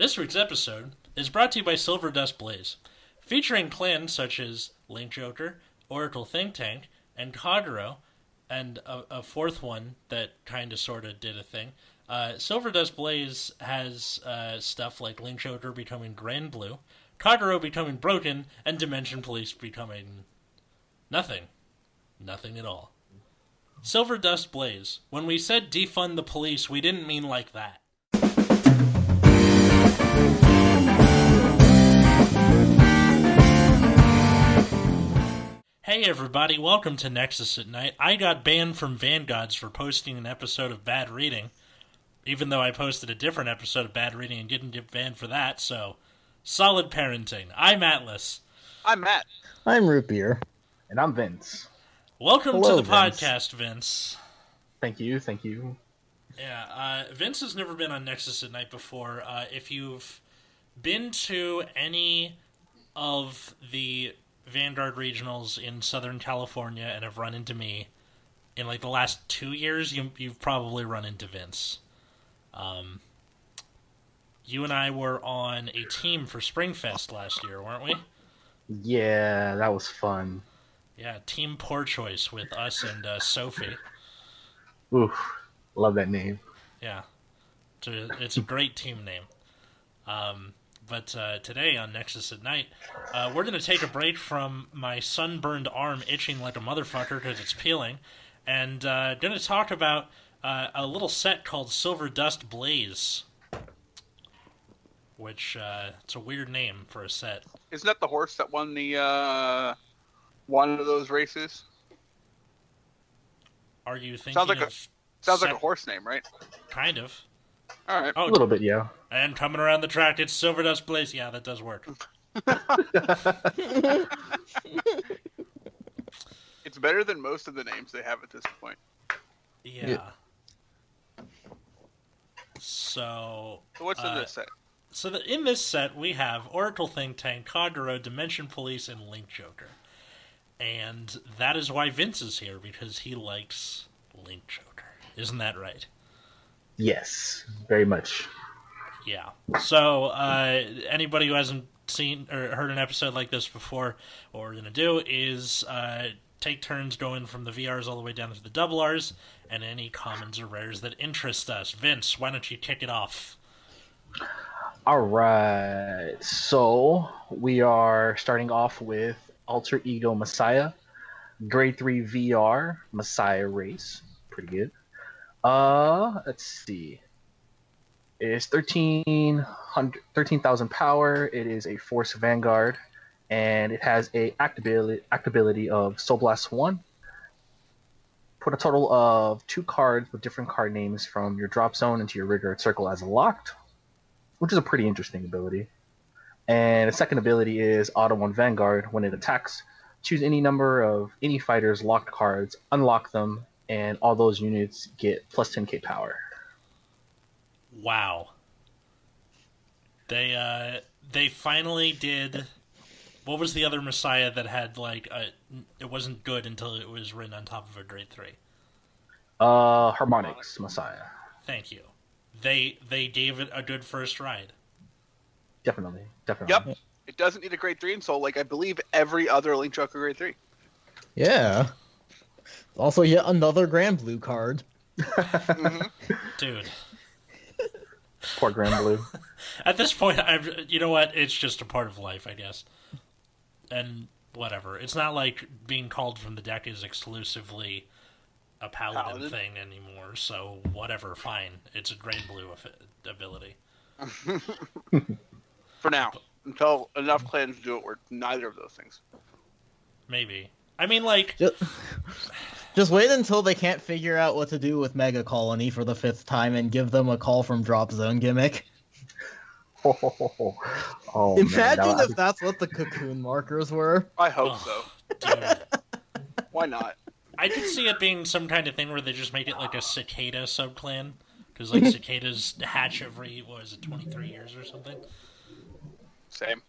This week's episode is brought to you by Silver Dust Blaze, featuring clans such as Link Joker, Oracle Think Tank, and Kagero, and a, a fourth one that kind of sort of did a thing. Uh, Silver Dust Blaze has uh, stuff like Link Joker becoming Granblue, Kagero becoming Broken, and Dimension Police becoming nothing. Nothing at all. Silver Dust Blaze. When we said defund the police, we didn't mean like that. Hey everybody, welcome to Nexus at Night. I got banned from Vanguards for posting an episode of Bad Reading, even though I posted a different episode of Bad Reading and didn't get banned for that, so solid parenting. I'm Atlas. I'm Matt. I'm Root Beer. And I'm Vince. Welcome Hello, to the Vince. podcast, Vince. Thank you, thank you. Yeah, uh, Vince has never been on Nexus at Night before. Uh, if you've been to any of the Vanguard regionals in Southern California and have run into me in like the last two years, you, you've probably run into Vince. Um, you and I were on a team for Springfest last year, weren't we? Yeah, that was fun. Yeah, Team Poor Choice with us and uh, Sophie. Oof, love that name. Yeah, it's a, it's a great team name. Um, but uh, today on Nexus at Night, uh, we're going to take a break from my sunburned arm itching like a motherfucker because it's peeling, and uh, going to talk about uh, a little set called Silver Dust Blaze, which uh, it's a weird name for a set. Isn't that the horse that won the uh, one of those races? Are you thinking Sounds like a- of Sounds like a horse name, right? kind of? All right. Oh, A little bit, yeah. And coming around the track, it's Silver Dust Blaze. Yeah, that does work. It's better than most of the names they have at this point. Yeah. So So what's in Uh, this set? So that in this set we have Oracle Think Tank, Kagero, Dimension Police, and Link Joker, and that is why Vince is here because he likes Link Joker. Isn't that right? Yes, very much. Yeah. So uh, anybody who hasn't seen or heard an episode like this before, what we're gonna do is uh, take turns going from the VRs all the way down to the double Rs, and any commons or rares that interest us. Vince, why don't you kick it off? All right, so we are starting off with Alter Ego Messiah, Grade 3 VR Messiah race. Pretty good. Uh, let's see. 1300 13,000 power. It is a Force Vanguard, and it has a actability, actability of Soul Blast 1. Put a total of two cards with different card names from your drop zone into your rear guard circle as locked which is a pretty interesting ability. And the second ability is Auto 1 Vanguard. When it attacks, choose any number of any fighter's locked cards, unlock them, and all those units get plus 10k power. Wow. They uh they finally did what was the other Messiah that had like a it wasn't good until it was written on top of a grade 3. Uh, Harmonics Messiah. Thank you. They they gave it a good first ride. Definitely. Definitely. Yep. It doesn't need a grade three in Soul, like I believe every other Link Joker grade three. Yeah. Also, yet another Granblue card. hmm Dude. Poor Granblue. At this point I've you know what? It's just a part of life, I guess. And whatever. It's not like being called from the deck is exclusively a paladin, Paladin? thing anymore. So whatever, fine. It's a grade blue affi- ability. For now, until enough clans do it, where neither of those things. Maybe. I mean, like, Just, just wait until they can't figure out what to do with Megacolony for the fifth time and give them a call from Drop Zone gimmick. oh, man, Imagine that- if that's what the cocoon markers were. I hope Ugh. so. dude, Why not? I could see it being some kind of thing where they just make it like a cicada subclan. Because, like, cicadas hatch every, what is it, 23 years or something? Same.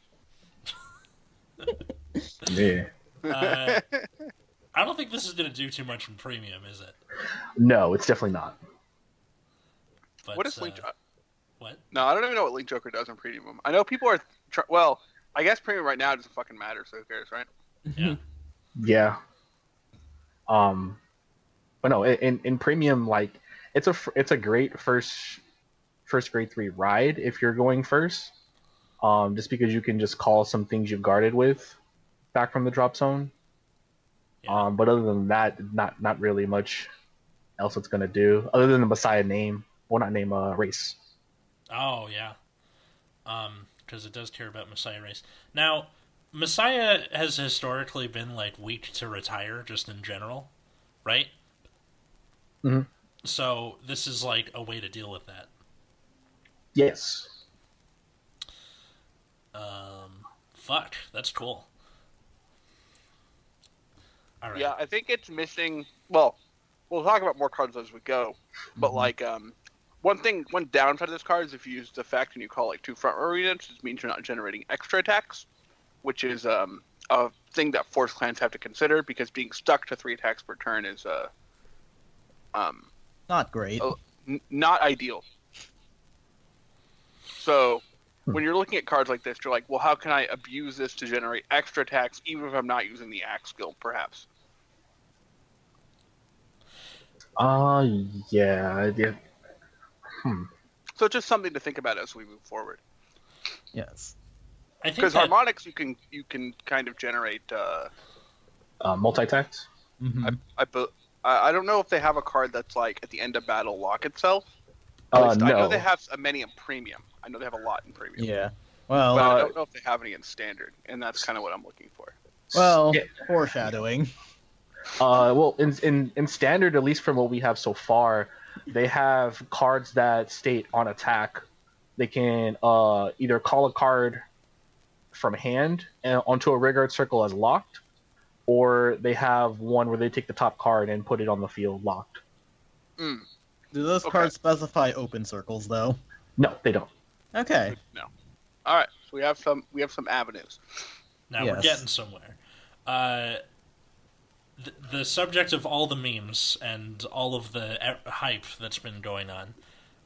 yeah. Uh, I don't think this is going to do too much in premium, is it? No, it's definitely not. But, what is uh, Link? Jo- What? No, I don't even know what Link Joker does in premium. I know people are tr- well. I guess premium right now doesn't fucking matter, so who cares, right? Yeah. Yeah. Um, but no, in in premium, like it's a fr- it's a great first first grade three ride if you're going first. Um, just because you can just call some things you've guarded with back from the drop zone. Yeah. Um, but other than that, not not really much else it's gonna do other than the Messiah name. Well, not name, uh, race. Oh yeah, um, because it does care about Messiah race. Now, Messiah has historically been like weak to retire, just in general, right? Mhm. So this is like a way to deal with that. Yes. Um, fuck, that's cool. All right. Yeah, I think it's missing. Well, we'll talk about more cards as we go. But Mhm. like, um, one thing, one downside of this card is if you use the fact and you call like two front row units, it means you're not generating extra attacks, which is um a thing that force clans have to consider because being stuck to three attacks per turn is uh um Not great. N- not ideal. So Hmm. when you're looking at cards like this, you're like, well, how can I abuse this to generate extra attacks, even if I'm not using the axe skill, perhaps? Uh, yeah. yeah. Hmm. So just something to think about as we move forward. Yes. I think Because that, harmonics, you can you can kind of generate. Uh, Uh, multi-tax. Mhm. I, bu- I I don't know if they have a card that's like at the end of battle lock itself. At Uh, least I know no. they have a many in premium. I know they have a lot in premium. Yeah. Well, But I Uh, don't know if they have any in standard, and that's kind of what I'm looking for. well, Yeah. foreshadowing. Uh, well, in, in in standard, at least from what we have so far, they have cards that state on attack. They can uh, either call a card from hand and onto a rear guard circle as locked, or they have one where they take the top card and put it on the field locked. Mm, Do those Okay. cards specify open circles though? No, they don't. Okay. no. All right, so we have some we have some avenues. Now we're getting somewhere. Uh, the, the subject of all the memes and all of the hype that's been going on,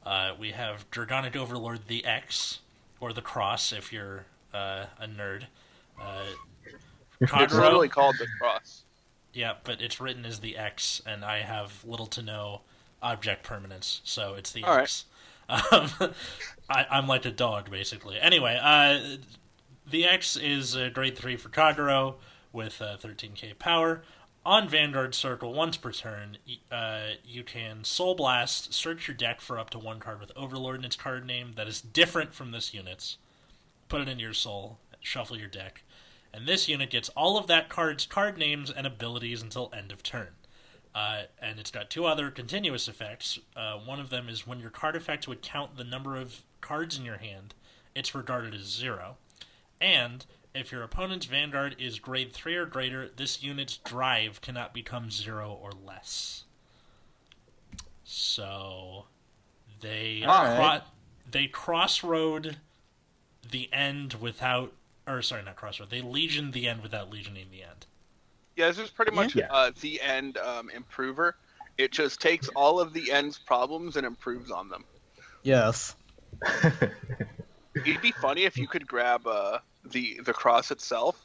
uh, we have Dragonic Overlord the X, or the Cross if you're uh, a nerd. Uh, It's Kagero- literally called the cross. yeah, but it's written as the X, and I have little to no object permanence, so it's the All right. X. Um, I, I'm like a dog, basically. Anyway, uh, the X is a grade 3 for Kagero with uh, 13k power. On Vanguard Circle, once per turn, uh, you can Soul Blast, search your deck for up to one card with Overlord in its card name that is different from this unit's. Put it into your soul, shuffle your deck, and this unit gets all of that card's card names and abilities until end of turn. Uh, and it's got two other continuous effects. Uh, one of them is when your card effect would count the number of cards in your hand, it's regarded as zero. And if your opponent's Vanguard is grade 3 or greater, this unit's drive cannot become zero or less. So they Alright. cro- they crossroad the end without or sorry, not crossroad. They legion the end without legioning the end. Yeah, this is pretty much Yeah. uh, the end um, improver. It just takes all of the end's problems and improves on them. Yes. It'd be funny if you could grab uh, the the cross itself,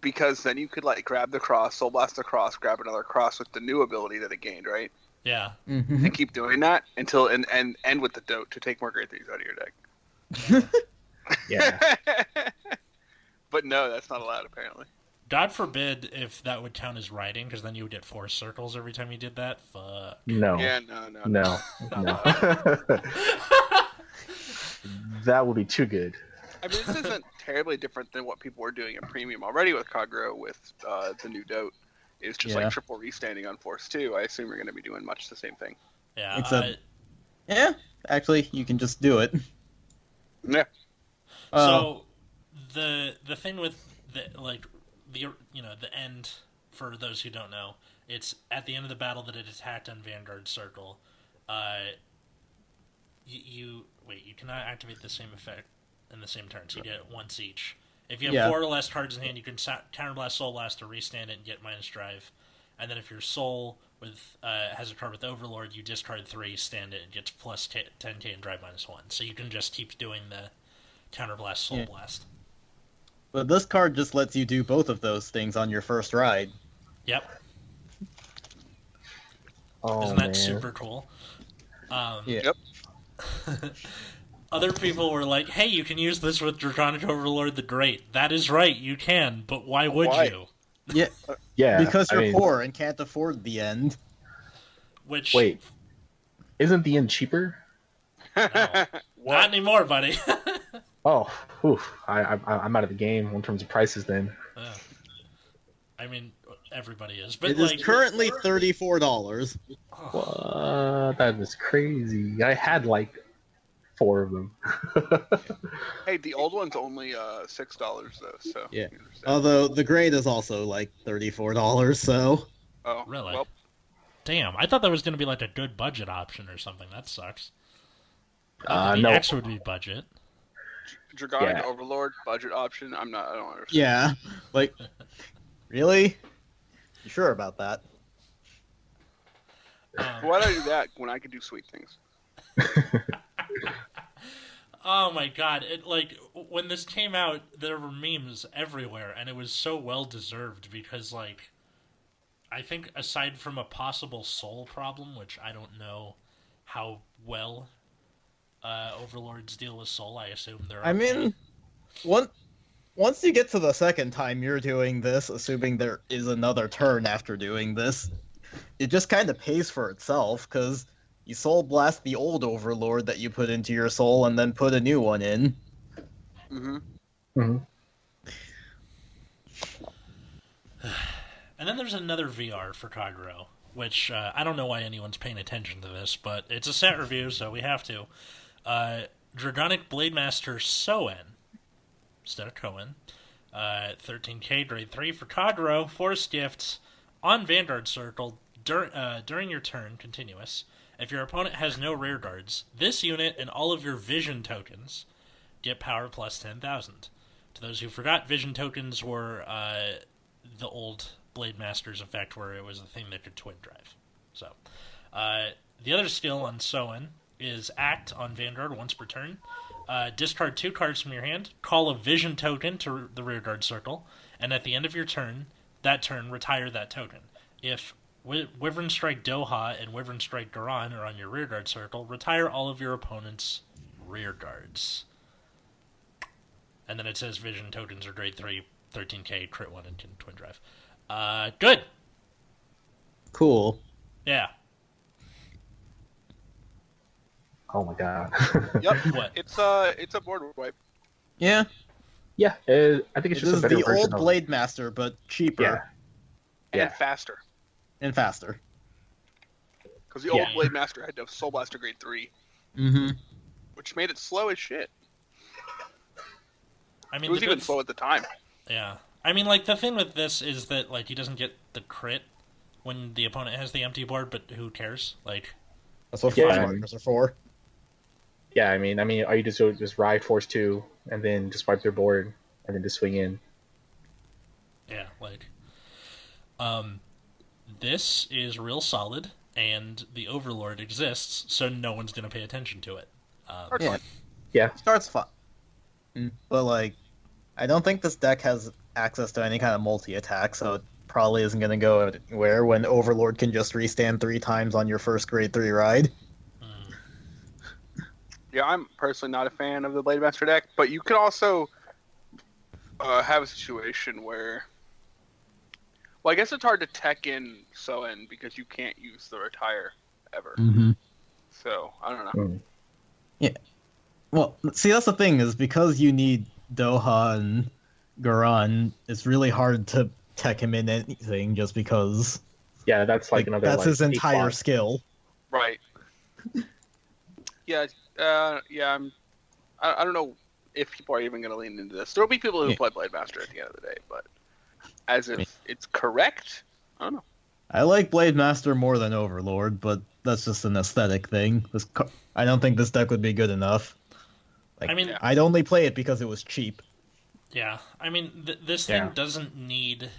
because then you could like grab the cross, soul blast the cross, grab another cross with the new ability that it gained, right? Yeah. Mhm. And keep doing that until and and end with the dote to take more great things out of your deck. yeah. but no, that's not allowed apparently. God forbid if that would count as riding, because then you would get four circles every time you did that. Fuck. No. Yeah, no, no, No. No. that would be too good. I mean, this isn't terribly different than what people were doing in premium already with Kagero with uh, the new dote. It's just Yeah. like triple restanding on Force 2. I assume you're going to be doing much the same thing. Yeah. Except- uh, Yeah. Actually, you can just do it. Yeah. Uh, so the the thing with the like the you know the end for those who don't know, it's at the end of the battle that it attacked on Vanguard Circle. Uh, you, you wait. You cannot activate the same effect in the same turn. So you get it once each. If you have Yeah. four or less cards in hand, you can sa- counterblast, soul blast, or restand it and get minus drive. and then if your soul with uh, has a card with Overlord, you discard three, stand it, and gets plus t- 10k and drive minus one. So you can just keep doing the counterblast, soul Yeah. blast. But this card just lets you do both of those things on your first ride. Yep, Oh isn't that man. super cool? Um, Yeah. Yep. Other people were like, "Hey, you can use this with Dragonic Overlord the Great." That is right, you can, but why would Why? you? Yeah, Yeah. because you're mean, poor and can't afford the end. Which Wait. Isn't the end cheaper? not anymore, buddy. Oh, oof. I, I I'm out of the game in terms of prices. Then. Yeah. I mean, everybody is, but It is like, currently thirty-four dollars. oh, What? That is crazy. I had like four of them. Hey, the old one's only uh six dollars though. So Yeah. Although the grade is also like thirty-four dollars. So oh, really? Well, damn! I thought that was going to be like a good budget option or something. That sucks. I Uh, the no. X would be budget. Dragonic Yeah. Overlord budget option. I'm not. I don't understand. yeah, like really, you sure about that? Um, Why do I do that when I could do sweet things? Oh my god! It like when this came out, there were memes everywhere, and it was so well deserved because like, I think aside from a possible soul problem, which I don't know how well uh, Overlords deal with soul, I assume they're. I okay. mean, one once you get to the second time you're doing this, assuming there is another turn after doing this, it just kind of pays for itself because you soul blast the old overlord that you put into your soul and then put a new one in. Mm-hmm. Mhm. And then there's another VR for Kagero, which uh, I don't know why anyone's paying attention to this, but it's a set review, so we have to. Uh, Dragonic Blademaster Soen, instead of Cohen, uh, 13k grade 3 for Kagero, Force Gifts, on Vanguard Circle, dur- uh, during your turn, continuous. If your opponent has no rear guards, this unit and all of your vision tokens get power plus 10,000. To those who forgot, vision tokens were uh, the old Blade Master's effect where it was a thing that could twin drive. So, uh, the other skill on Soen is Act on Vanguard once per turn. Uh, discard two cards from your hand, call a vision token to the rear guard circle, and at the end of your turn, that turn, retire that token. If Wi- Wyvern Strike Doha and Wyvern Strike Garan are on your rear guard circle, retire all of your opponent's rear guards. And then it says Vision tokens are grade 3, 13k, crit 1, and can twin drive. Uh, good. Cool. Yeah. Oh my god. Yep. What? It's uh, it's a board wipe. Yeah, yeah, it, I think it's this just a is better the version old of Blade Master, but cheaper Yeah. and Yeah. faster. And faster. Because the old Yeah. Blade Master had to have Soul Blaster grade three, Mm-hmm. which made it slow as shit. I mean, It was even good- slow at the time. Yeah. I mean, like, the thing with this is that, like, he doesn't get the crit when the opponent has the empty board, but who cares? Like, That's what Yeah. Fire are for. Yeah, I mean, I mean, all you just do is just ride force two, and then just wipe their board, and then just swing in. yeah, like. Um, this is real solid, and the Overlord exists, so no one's gonna pay attention to it. Um, Yeah. fine. Yeah, Starts fun. Mm, But like, I don't think this deck has access to any kind of multi attack, so it probably isn't going to go anywhere when Overlord can just restand three times on your first grade three ride. mm, Yeah, I'm personally not a fan of the Blade Master deck, but you could also uh, have a situation where. Well, I guess it's hard to tech in Soen because you can't use the retire ever. Mm-hmm. So I don't know. Yeah. Well, see, that's the thing is because you need Doha and Garan, it's really hard to tech him in anything just because yeah, that's like, like, another. that's like, his entire block. skill. Right. yeah, uh, yeah. I'm. I, I don't know if people are even going to lean into this. There will be people who Yeah. play Blade Master at the end of the day, but as if Yeah. it's correct, I don't know. I like Blade Master more than Overlord, but that's just an aesthetic thing. This co- I don't think this deck would be good enough. Like, I mean, I'd only play it because it was cheap. yeah. I mean, th- this Yeah. thing doesn't need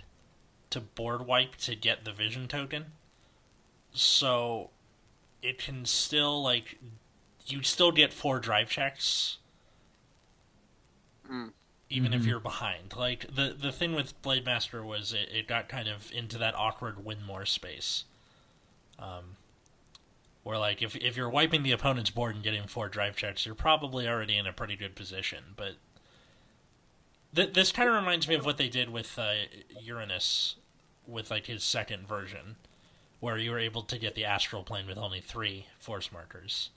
to board wipe to get the vision token. So it can still like you still get four drive checks Mm. Even if Mhm. you're behind. Like the the thing with Blade Master was it, it got kind of into that awkward win more space. Um where like if if you're wiping the opponent's board and getting four drive checks, you're probably already in a pretty good position. But th- this kind of reminds me of what they did with uh, Uranus, with like his second version, where you were able to get the astral plane with only three force markers.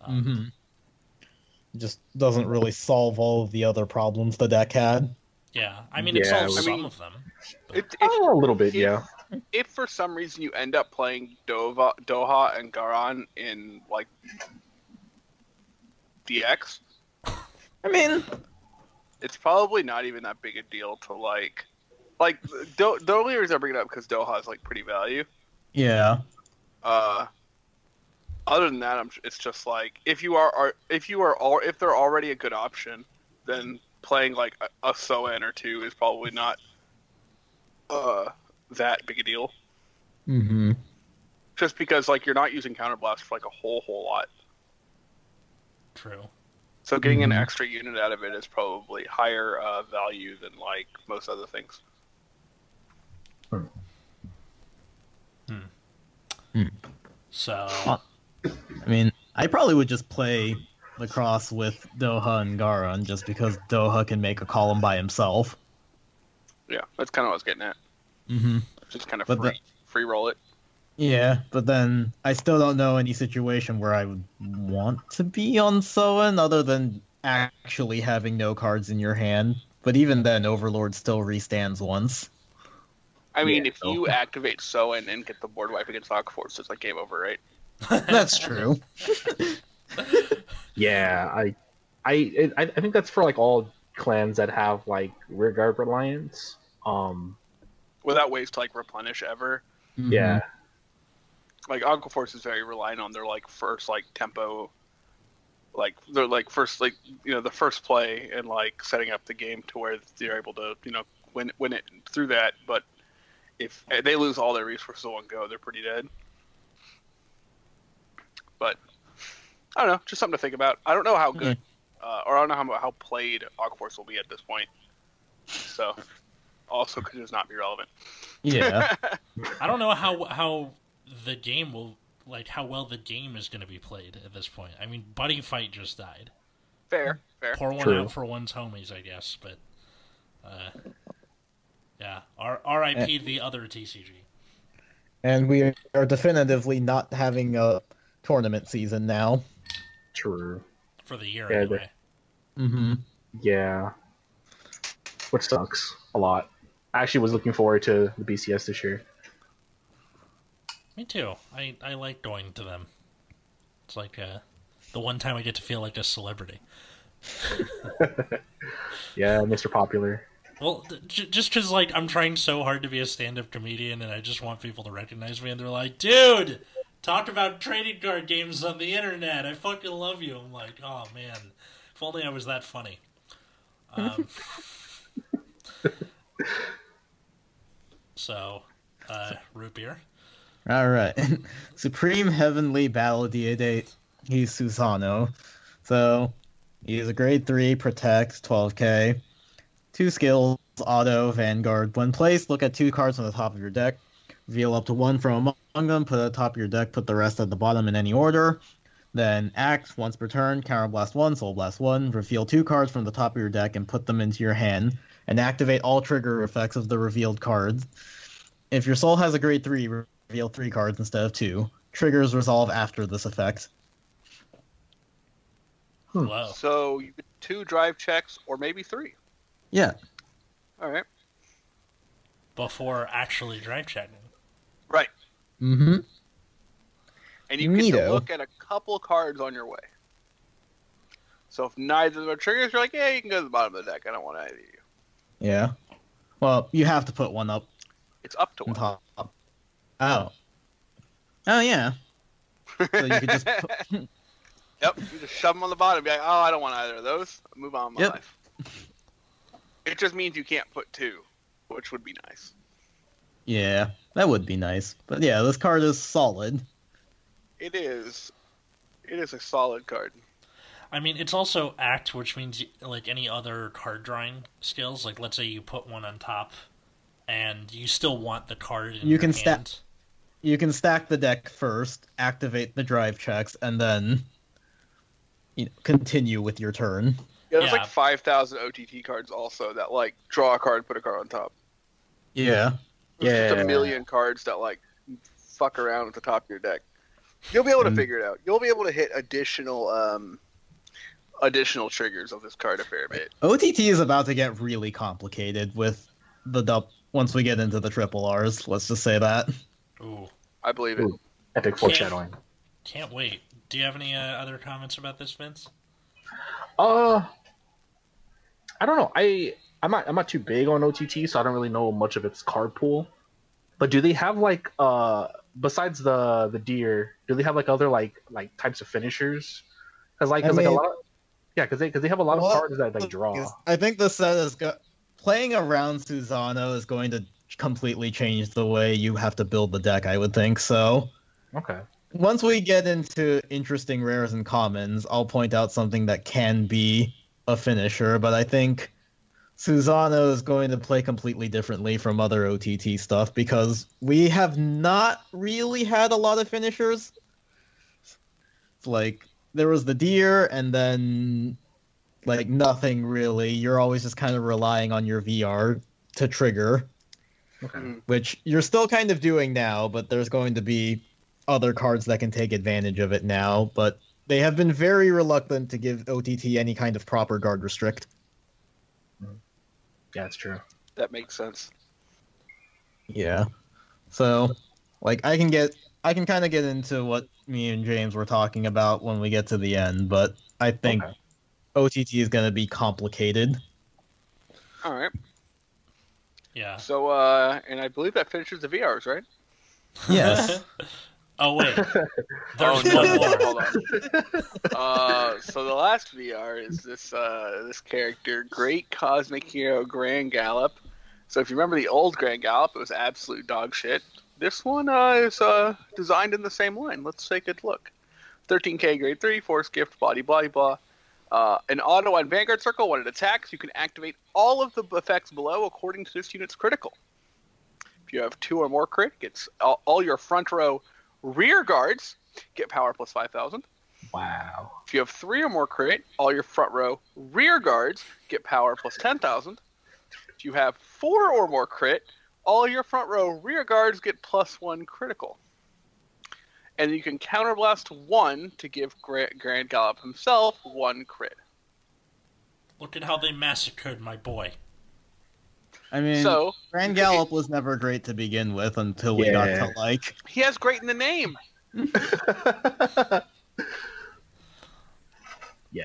Um, Mm-hmm. Just doesn't really solve all of the other problems the deck had. Yeah, I mean it Yeah, solves I some mean, of them. but- If, if, Oh, a little bit, if- yeah. if for some reason you end up playing Dova, Doha and Garan in like DX, I mean, it's probably not even that big a deal to like. Like Do- the only reason I bring it up because Doha is like pretty value. yeah. Uh, other than that, I'm, it's just like if you are, are if you are all if they're already a good option, then playing like a, a Soen or two is probably not uh that big a deal. Mm-hmm. Just because like you're not using counterblast for like a whole whole lot, True. so getting an Mhm. extra unit out of it is probably higher uh, value than like most other things. Hmm. So I mean, I probably would just play the cross with Doha and Garan just because Doha can make a column by himself. Yeah, that's kind of what I was getting at. Mm-hmm. Just kind of But free the- free roll it. Yeah, but then I still don't know any situation where I would want to be on Soen other than actually having no cards in your hand. But even then, Overlord still restands once. I mean, Yeah, if you activate Soen and get the board wipe against Aquaforce, it's like game over, right? That's true. Yeah, I, I, I, I think that's for like all clans that have like rearguard reliance. Um, Without ways to like replenish ever. yeah, like Aquaforce is very reliant on their like first like tempo, like they're like first like you know the first play and like setting up the game to where they're able to you know win win it through that. But if they lose all their resources in one go, they're pretty dead. But I don't know, just something to think about. I don't know how good, uh, or I don't know how how played Aquaforce will be at this point. So also could just not be relevant. Yeah. I don't know how how the game will like how well the game is going to be played at this point. I mean, Buddy Fight just died. fair, fair. Pour one True. out for one's homies, I guess. But uh, yeah, R- R.I.P. the other TCG. and we are definitively not having a tournament season now. true. for the year Yeah, anyway. Mm-hmm. Yeah, which sucks a lot. I actually was looking forward to the BCS this year. Me too. I I like going to them. It's like uh, the one time I get to feel like a celebrity. Yeah, Mr. Popular. Well, j- just because like I'm trying so hard to be a stand-up comedian, and I just want people to recognize me, and they're like, "Dude, talk about trading card games on the internet. I fucking love you." I'm like, "Oh man, if only I was that funny." Um, so, uh, root beer. All right. Supreme Heavenly Battle Deidate. He's Susanoo. So, he's a grade 3, protect, 12k. Two skills, auto, vanguard. When placed, look at two cards on the top of your deck. Reveal up to one from among them, put it at the top of your deck, put the rest at the bottom in any order. Then act once per turn, counterblast 1, soul blast 1. Reveal two cards from the top of your deck and put them into your hand. And activate all trigger effects of the revealed cards. If your soul has a grade 3, reveal three cards instead of two. Triggers resolve after this effect. Hmm. Wow! So you get two drive checks or maybe three. Yeah. All right. Before actually drive checking. Right. Mm-hmm. And you get to look at a couple cards on your way. So if neither of them are triggers, you're like, yeah, you can go to the bottom of the deck. I don't want either of you. Yeah. Well, you have to put one up It's up to one. top. Oh. Oh yeah. So you could just put... Yep, you just shove them on the bottom. Be like, oh, I don't want either of those. Move on with my Yep. life. It just means you can't put two, which would be nice. Yeah, that would be nice. But yeah, this card is solid. It is. It is a solid card. I mean, it's also act, which means like any other card drawing skills. Like, let's say you put one on top, and you still want the card in You your can sta- hand. You can stack the deck first, activate the drive checks, and then you know, continue with your turn. Yeah, there's Yeah. like 5,000 OTT cards also that like draw a card, put a card on top. Yeah. There's just Yeah. a million cards that like fuck around at the top of your deck. You'll be able to Mm. figure it out. You'll be able to hit additional um additional triggers of this card a fair bit. OTT is about to get really complicated with the dub once we get into the triple R's. Let's just say that. Ooh, I believe it. Ooh. Epic foreshadowing. can't wait. Do you have any uh, other comments about this, Vince? Uh, I don't know. I I'm not I'm not too big on OTT, so I don't really know much of its card pool. But do they have like uh besides the the deer? Do they have like other like like types of finishers? Because like, I 'cause, like a lot. Of, yeah, because they because they have a lot of Well, cards that they draw. I think the set is go- playing around Susanoo is going to completely change the way you have to build the deck. I would think so. Okay. Once we get into interesting rares and commons, I'll point out something that can be a finisher, but I think Susanoo is going to play completely differently from other OTT stuff because we have not really had a lot of finishers. It's like there was the deer and then like nothing really. You're always just kind of relying on your VR to trigger Okay. Mm. which you're still kind of doing now, but there's going to be other cards that can take advantage of it now. But they have been very reluctant to give OTT any kind of proper guard restrict. Yeah, it's true. That makes sense. Yeah. So, like, I can get, I can kind of get into what me and James were talking about when we get to the end, but I think Okay. OTT is going to be complicated. All right. Yeah. So uh and I believe that finishes the VRs, right? Yes. oh wait, Oh, no, hold more. on, hold on. Uh, so the last VR is this uh, this character, Great Cosmic Hero Grand Gallop. So if you remember the old Grand Gallop, it was absolute dog shit. This one uh, is uh, designed in the same line. Let's take a look. 13k grade 3, force gift, body, blah, blah. Uh, an auto on Vanguard Circle, when it attacks, you can activate all of the effects below according to this unit's critical. If you have two or more crit, gets all, all your front row rear guards get power plus 5,000. Wow. If you have three or more crit, all your front row rear guards get power plus 10,000. If you have four or more crit, all your front row rear guards get plus one critical. And you can counterblast one to give Gra- Grand Gallop himself one crit. Look at how they massacred my boy. I mean, So Grand Gallop was never great to begin with until we got to like. he has great in the name. yeah,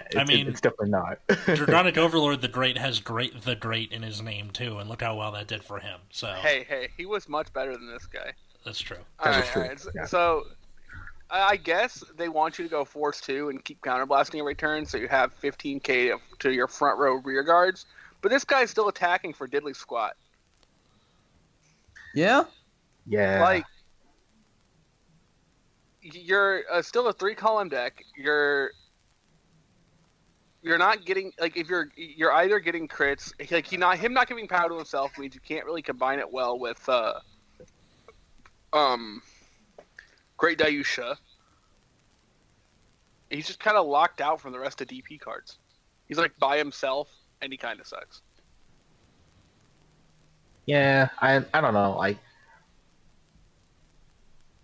it's, I mean- it's definitely not. Dragonic Overlord the Great has Great the Great in his name too, and look how well that did for him. So Hey, hey, he was much better than this guy. that's true. All That true, all right. So, yeah. so, I I guess they want you to go force two and keep counterblasting every turn, so you have 15k to your front row rear guards. But this guy's still attacking for diddly squat. Yeah. yeah. Like, you're uh, still a three column deck. You're you're not getting like if you're you're either getting crits like he not him not giving power to himself means you can't really combine it well with uh um Great Daiyusha. He's just kind of locked out from the rest of DP cards. He's like by himself and he kind of sucks. Yeah, I I don't know. Like,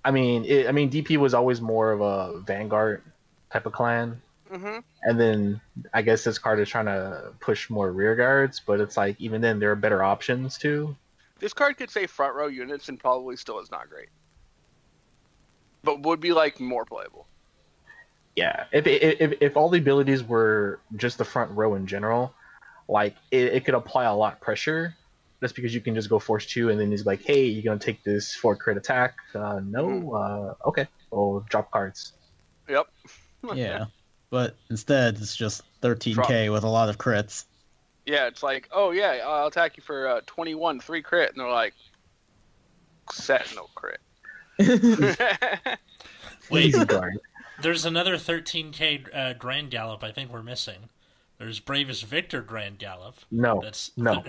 I mean, it, I mean, DP was always more of a Vanguard type of clan, hmm and then I guess this card is trying to push more rear guards, but it's like even then there are better options too. This card could say front row units and probably still is not great. But would be like more playable. Yeah, if if, if all the abilities were just the front row in general, like it, it could apply a lot of pressure. Just because you can just go force two, and then he's like, "Hey, you're gonna take this for crit attack." Uh, no, uh, okay, well, drop cards. Yep. Yeah. But instead, it's just 13k with a lot of crits. Yeah, it's like, oh yeah, I'll attack you for uh, 21, three crit, and they're like, set no crit. Wait, Easy guard. there's another 13k uh, Grand Gallop. I think we're missing. There's Bravest Victor Grand Gallop. No, That's no.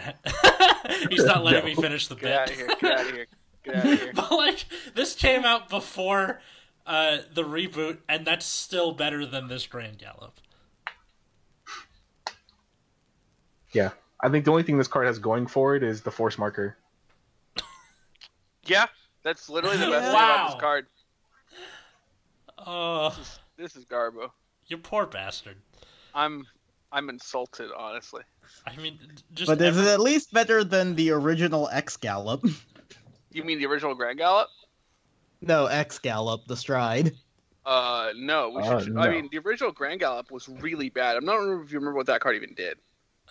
He's not letting No. me finish the Get bit. out of here! Get out of here! Get out of here! But like this came out before uh, the reboot, and that's still better than this Grand Gallop. Yeah, I think the only thing this card has going for it is the force marker. Yeah, that's literally the best thing Wow. about this card. Oh, This is Garbo. you poor bastard. I'm I'm insulted, honestly. I mean, just but is it at least better than the original X Gallop? You mean the original Grand Gallop? no, X Gallop, the Stride. Uh, no. We Uh, should. I mean, the original Grand Gallop was really bad. I'm not sure if you remember what that card even did.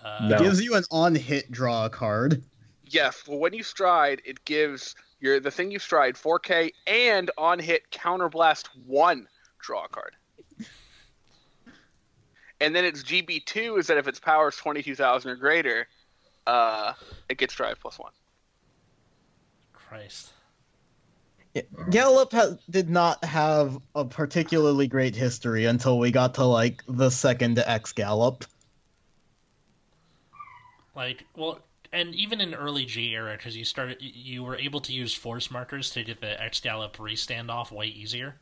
uh, No. It gives you an on hit draw card. Yes. Well, when you stride, it gives your the thing you stride 4K and on hit counterblast one draw card. And then its GB2 is that if its power is 22,000 or greater, uh, it gets drive plus one. Christ. Gallop ha- did not have a particularly great history until we got to like the second X Gallop. Like, well, and even in early G era, because you started, you were able to use force markers to get the X Gallop re-stand off way easier.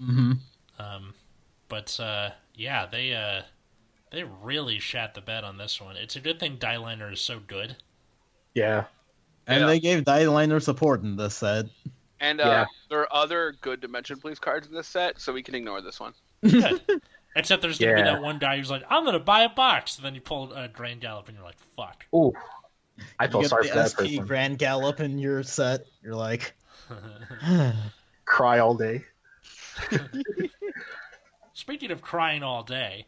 Mm-hmm. Um, but uh, yeah, they uh, they really shat the bed on this one. It's a good thing Dieliner is so good. Yeah, And Yeah. they gave Dieliner support in this set. And uh, Yeah. there are other good Dimension Police cards in this set, so we can ignore this one. Good. Except there's gonna be that one guy who's like, "I'm gonna buy a box," and then you pull a Grand Gallop, and you're like, "Fuck." Ooh, I You felt get sorry for the that SP person. Grand Gallop in your set. You're like, Cry all day. Speaking of crying all day,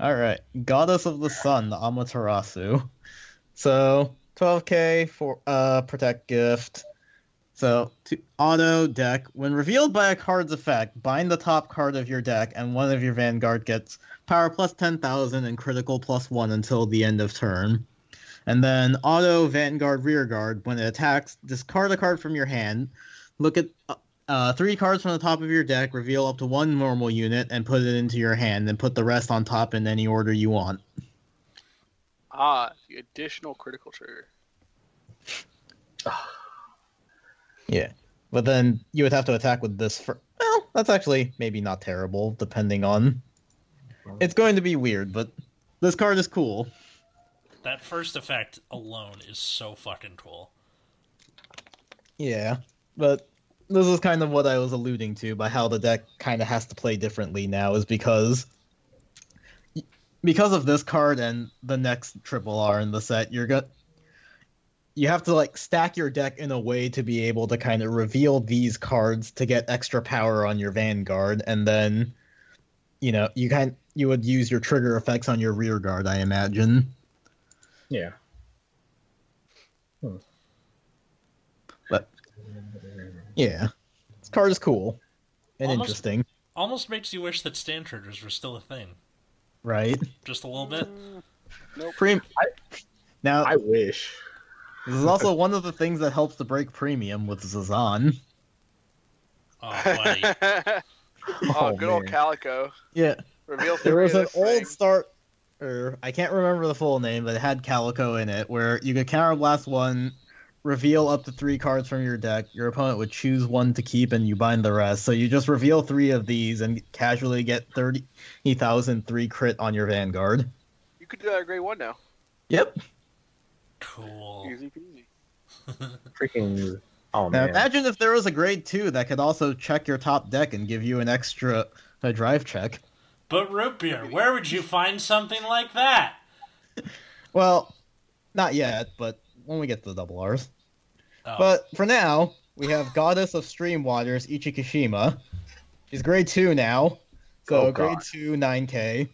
all right, Goddess of the Sun, the Amaterasu. So 12k for uh protect gift. So to auto deck when revealed by a card's effect, bind the top card of your deck, and one of your vanguard gets power plus ten thousand and critical plus one until the end of turn. And then auto vanguard rearguard. when it attacks, discard a card from your hand. Look at uh, three cards from the top of your deck, reveal up to one normal unit, and put it into your hand, and put the rest on top in any order you want. Ah, the additional critical trigger. Yeah. But then you would have to attack with this for. Well, that's actually maybe not terrible, depending on. It's going to be weird, but this card is cool. that first effect alone is so fucking cool. Yeah. But this is kind of what I was alluding to by how the deck kind of has to play differently now, is because. Because of this card and the next triple R in the set, you're going you have to like stack your deck in a way to be able to kind of reveal these cards to get extra power on your vanguard and then you know you kind you would use your trigger effects on your rear guard i imagine Yeah. but yeah this card is cool and Almost- interesting Almost makes you wish that stand triggers were still a thing, right just a little bit. Prem- now I wish. this is also one of the things that helps to break premium with zazan Oh, buddy. oh, Oh, good old. Calico. yeah Reveal There was an of old thing. start, or I can't remember the full name, but it had Calico in it, where you could counterblast one, reveal up to three cards from your deck. Your opponent would choose one to keep, and you bind the rest. So you just reveal three of these and casually get thirty thousand three crit on your Vanguard. You could do that at grade one now. Yep. cool. Easy peasy. Freaking. Oh Now man. imagine if there was a grade two that could also check your top deck and give you an extra a drive check. But root beer, where would you find something like that? Well, not yet, but when we get to the double R's. Oh, But for now, we have Goddess of Stream Waters, Ichikishima. She's grade 2 now. So Oh, grade 2, 9k.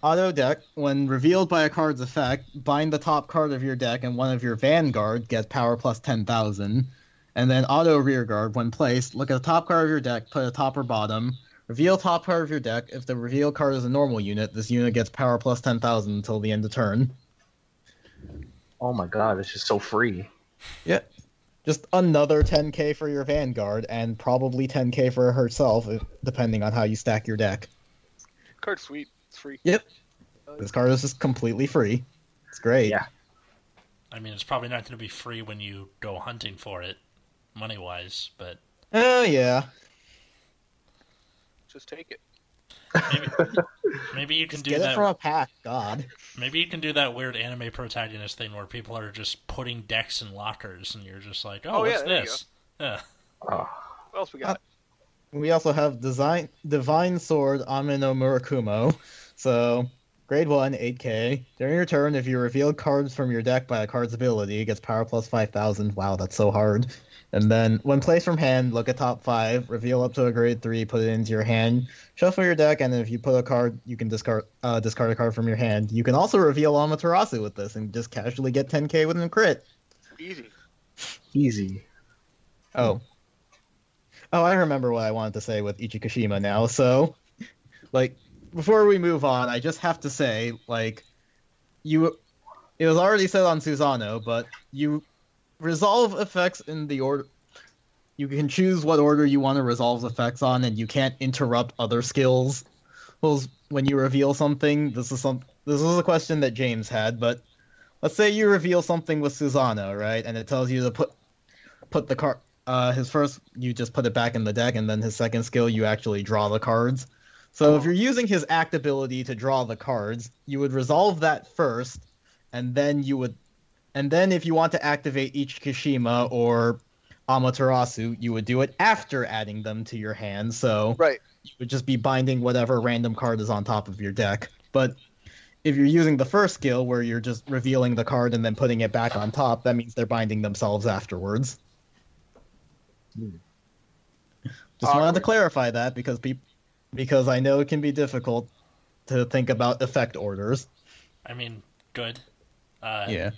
Auto deck, when revealed by a card's effect, bind the top card of your deck and one of your Vanguard gets power plus 10,000. And then auto rearguard, when placed, look at the top card of your deck, put a top or bottom. Reveal top card of your deck. If the reveal card is a normal unit, this unit gets power plus 10,000 until the end of turn. Oh my god, it's just so free. Yeah. just another 10k for your Vanguard, and probably 10k for herself, depending on how you stack your deck. Card sweet. It's free. Yep. Uh, this card is just completely free. It's great. Yeah. I mean, it's probably not going to be free when you go hunting for it, money wise, but Oh yeah. Just take it. Maybe, maybe you can Just do get it that. from a pack. God. Maybe you can do that weird anime protagonist thing where people are just putting decks in lockers, and you're just like, "Oh, Oh, yeah, what's there you this?" Yeah. Oh, What else we got? Uh, we also have design Divine Sword Amino Murakumo. So, grade 1, 8k. During your turn, if you reveal cards from your deck by a card's ability, it gets power plus 5000. Wow, that's so hard. And then, when placed from hand, look at top 5, reveal up to a grade 3, put it into your hand, shuffle your deck, and if you put a card, you can discard uh, discard a card from your hand. You can also reveal Amaterasu with this and just casually get 10k with a crit. Easy. easy. Oh. Oh, I remember what I wanted to say with Ichikashima now. So, like, before we move on, I just have to say, like, you. It was already said on Susanoo, but you resolve effects in the order. You can choose what order you want to resolve effects on, and you can't interrupt other skills. When you reveal something, this is some. This is a question that James had, but let's say you reveal something with Susanoo, right? And it tells you to put put the card. Uh, his first, you just put it back in the deck, and then his second skill, you actually draw the cards. So if you're using his act ability to draw the cards, you would resolve that first, and then you would, and then if you want to activate each Kashima or Amaterasu, you would do it after adding them to your hand. So Right. you would just be binding whatever random card is on top of your deck. But if you're using the first skill where you're just revealing the card and then putting it back on top, that means they're binding themselves afterwards. Hmm. Just wanted to clarify that because peop- because I know it can be difficult to think about effect orders. I mean, good. Uh, yeah.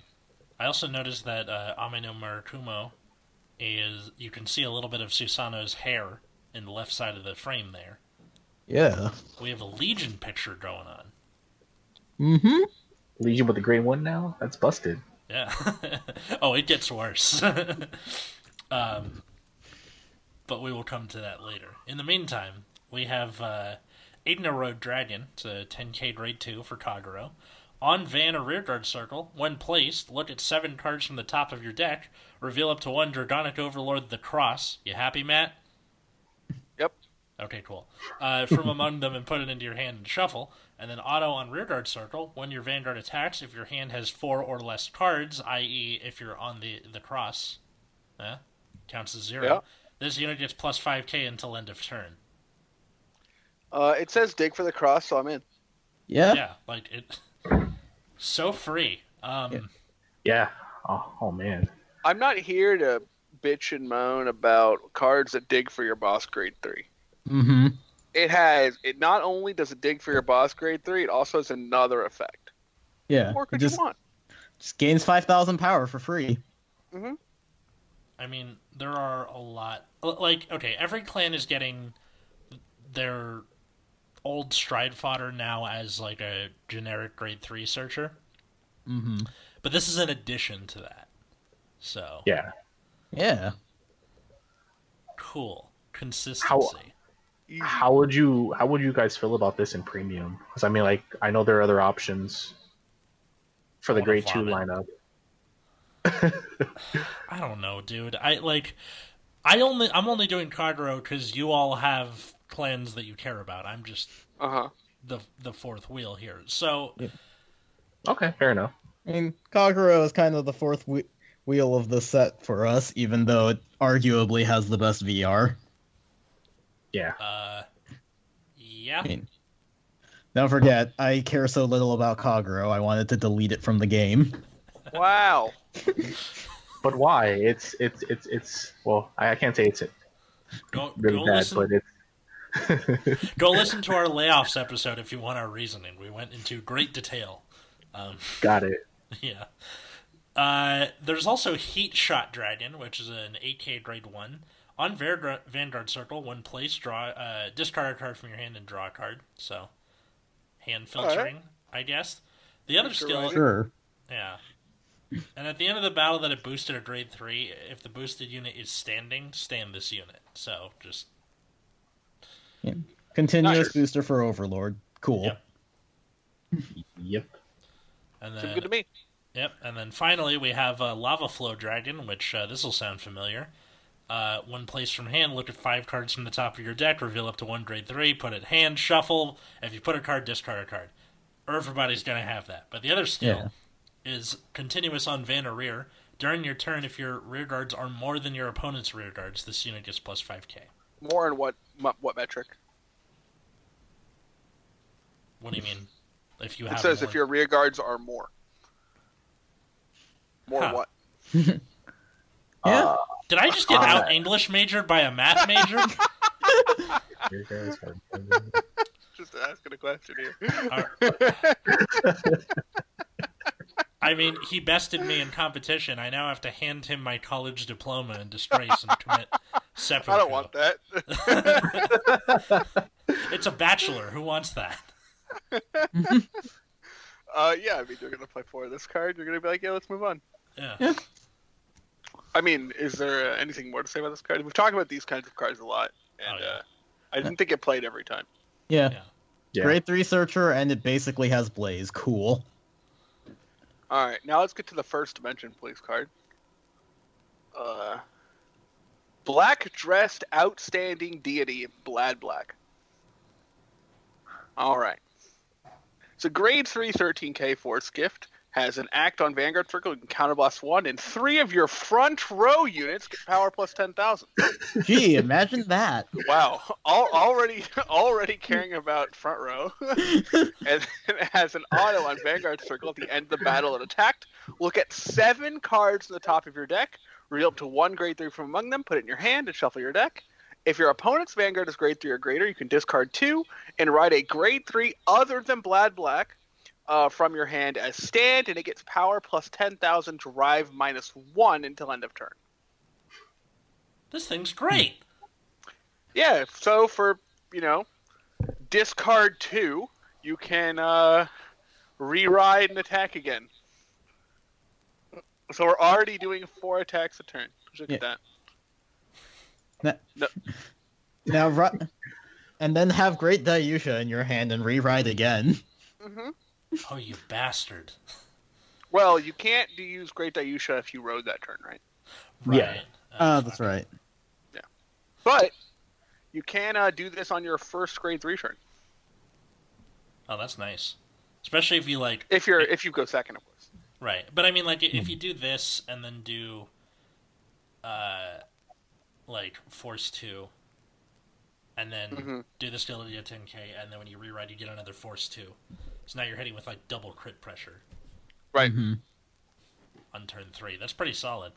I also noticed that uh, Amino Murakumo is you can see a little bit of Susanoo's hair in the left side of the frame there. Yeah. We have a Legion picture going on. Mm-hmm. Legion with the gray one now? That's busted. Yeah. oh, it gets worse. um, but we will come to that later. In the meantime, we have uh, Aiden Road Dragon. It's a 10k grade 2 for Kagero. On Van or Rearguard Circle, when placed, look at seven cards from the top of your deck. Reveal up to one Dragonic Overlord the Cross. You happy, Matt? Yep. Okay, cool. Uh, from among them and put it into your hand and shuffle. And then auto on rearguard circle. When your vanguard attacks, if your hand has four or less cards, i.e., if you're on the the cross, eh, counts as zero. Yeah. This unit gets plus five k until end of turn. Uh, it says dig for the cross, so I'm in. Yeah. Yeah, like it. So free. Um, Yeah. Yeah. Oh, oh man. I'm not here to bitch and moan about cards that dig for your boss grade three. Mm-hmm. It has it not only does it dig for your boss grade three, it also has another effect. Yeah. What could just, you want? just gains five thousand power for free. I mean, there are a lot. Like, okay, every clan is getting their old stride fodder now as like a generic grade three searcher, Mm-hmm. but this is an addition to that. So Yeah. Yeah. cool consistency. Easy. How would you how would you guys feel about this in premium? Because I mean, like I know there are other options for the I grade two vomit. lineup. I don't know, dude. I like. I only I'm only doing Kagero because you all have clans that you care about. I'm just Uh huh. the the fourth wheel here. So Okay, fair enough. I mean, Kagero is kind of the fourth whe- wheel of the set for us, even though it arguably has the best VR. Yeah. uh, yeah. I mean, don't forget, I care so little about Kagero, I wanted to delete it from the game. Wow. But why? It's it's it's it's well, I, I can't say it's it. Go really go bad, listen. but it's Go listen to our layoffs episode if you want our reasoning. We went into great detail. Um, got it. yeah. Uh, there's also Heat Shot Dragon, which is an 8k grade 1. On Vanguard, Vanguard Circle, when placed, draw, uh, discard a card from your hand and draw a card. So, hand Alright. filtering, I guess. The other Future skill. Sure. yeah. And at the end of the battle that it boosted a grade three, if the boosted unit is standing, stand this unit. So just Continuous Nice. booster for Overlord. Cool. Yep. Yep. and Seems then good to me. Yep, and then finally we have uh, Lava Flow Dragon, which uh, this will sound familiar. Uh, when placed from hand, look at five cards from the top of your deck, reveal up to one grade three, put it hand, shuffle. If you put a card, discard a card. Everybody's gonna have that. But the other skill is continuous on Van or rear. During your turn, if your rear guards are more than your opponent's rear guards, this unit gets plus five K. More in what what metric? What do you mean? If you have It says more- if your rear guards are more. More Huh. what? Yeah. Uh, Did I just get Uh, out English majored by a math major? here goes our- Just asking a question here. I mean, he bested me in competition. I now have to hand him my college diploma in disgrace and commit seppuku. I don't want that. It's a bachelor. Who wants that? Uh, yeah, I mean, you're gonna play four of this card. You're gonna be like, yeah, let's move on. Yeah. I mean, is there uh, anything more to say about this card? We've talked about these kinds of cards a lot, and Oh, yeah. uh, I didn't think it played every time. Yeah. Yeah. Yeah. Grade three searcher, and it basically has Blaze. Cool. All right, now let's get to the first Dimension Police. Card. Uh, black dressed outstanding deity, Blad Black. All right. It's a grade 3 13k force gift. Has an act on Vanguard Circle. You can counterblast one, and three of your front row units get power plus 10,000. Gee, imagine that. Wow, Al already already caring about front row, and it has an auto on Vanguard Circle at the end of the battle and attacked. Look at seven cards in the top of your deck, reveal up to one grade three from among them, put it in your hand, and shuffle your deck. If your opponent's Vanguard is grade three or greater, you can discard two and ride a grade three other than Blad Black uh, from your hand as stand, and it gets power plus ten thousand, drive minus one until end of turn. This thing's great. Yeah, so for, you know, discard two, you can uh re-ride and attack again. So we're already doing four attacks a turn. Look at that. Now, ru- and then have Great Daiyusha in your hand and rewrite again. hmm Oh, you bastard. Well, you can't do- use Great Daiyusha if you rode that turn, right? Right. Yeah. Oh, Ah, that's right. Yeah, but you can uh, do this on your first grade three turn Oh, that's nice. Especially if you like if you're if you go second, of course. right. But I mean like if you do this and then do uh like force 2 and then Mhm. do the skill to get 10k and then when you rewrite you get another force 2. So now you're hitting with like double crit pressure Right. Mhm. on turn 3. That's pretty solid.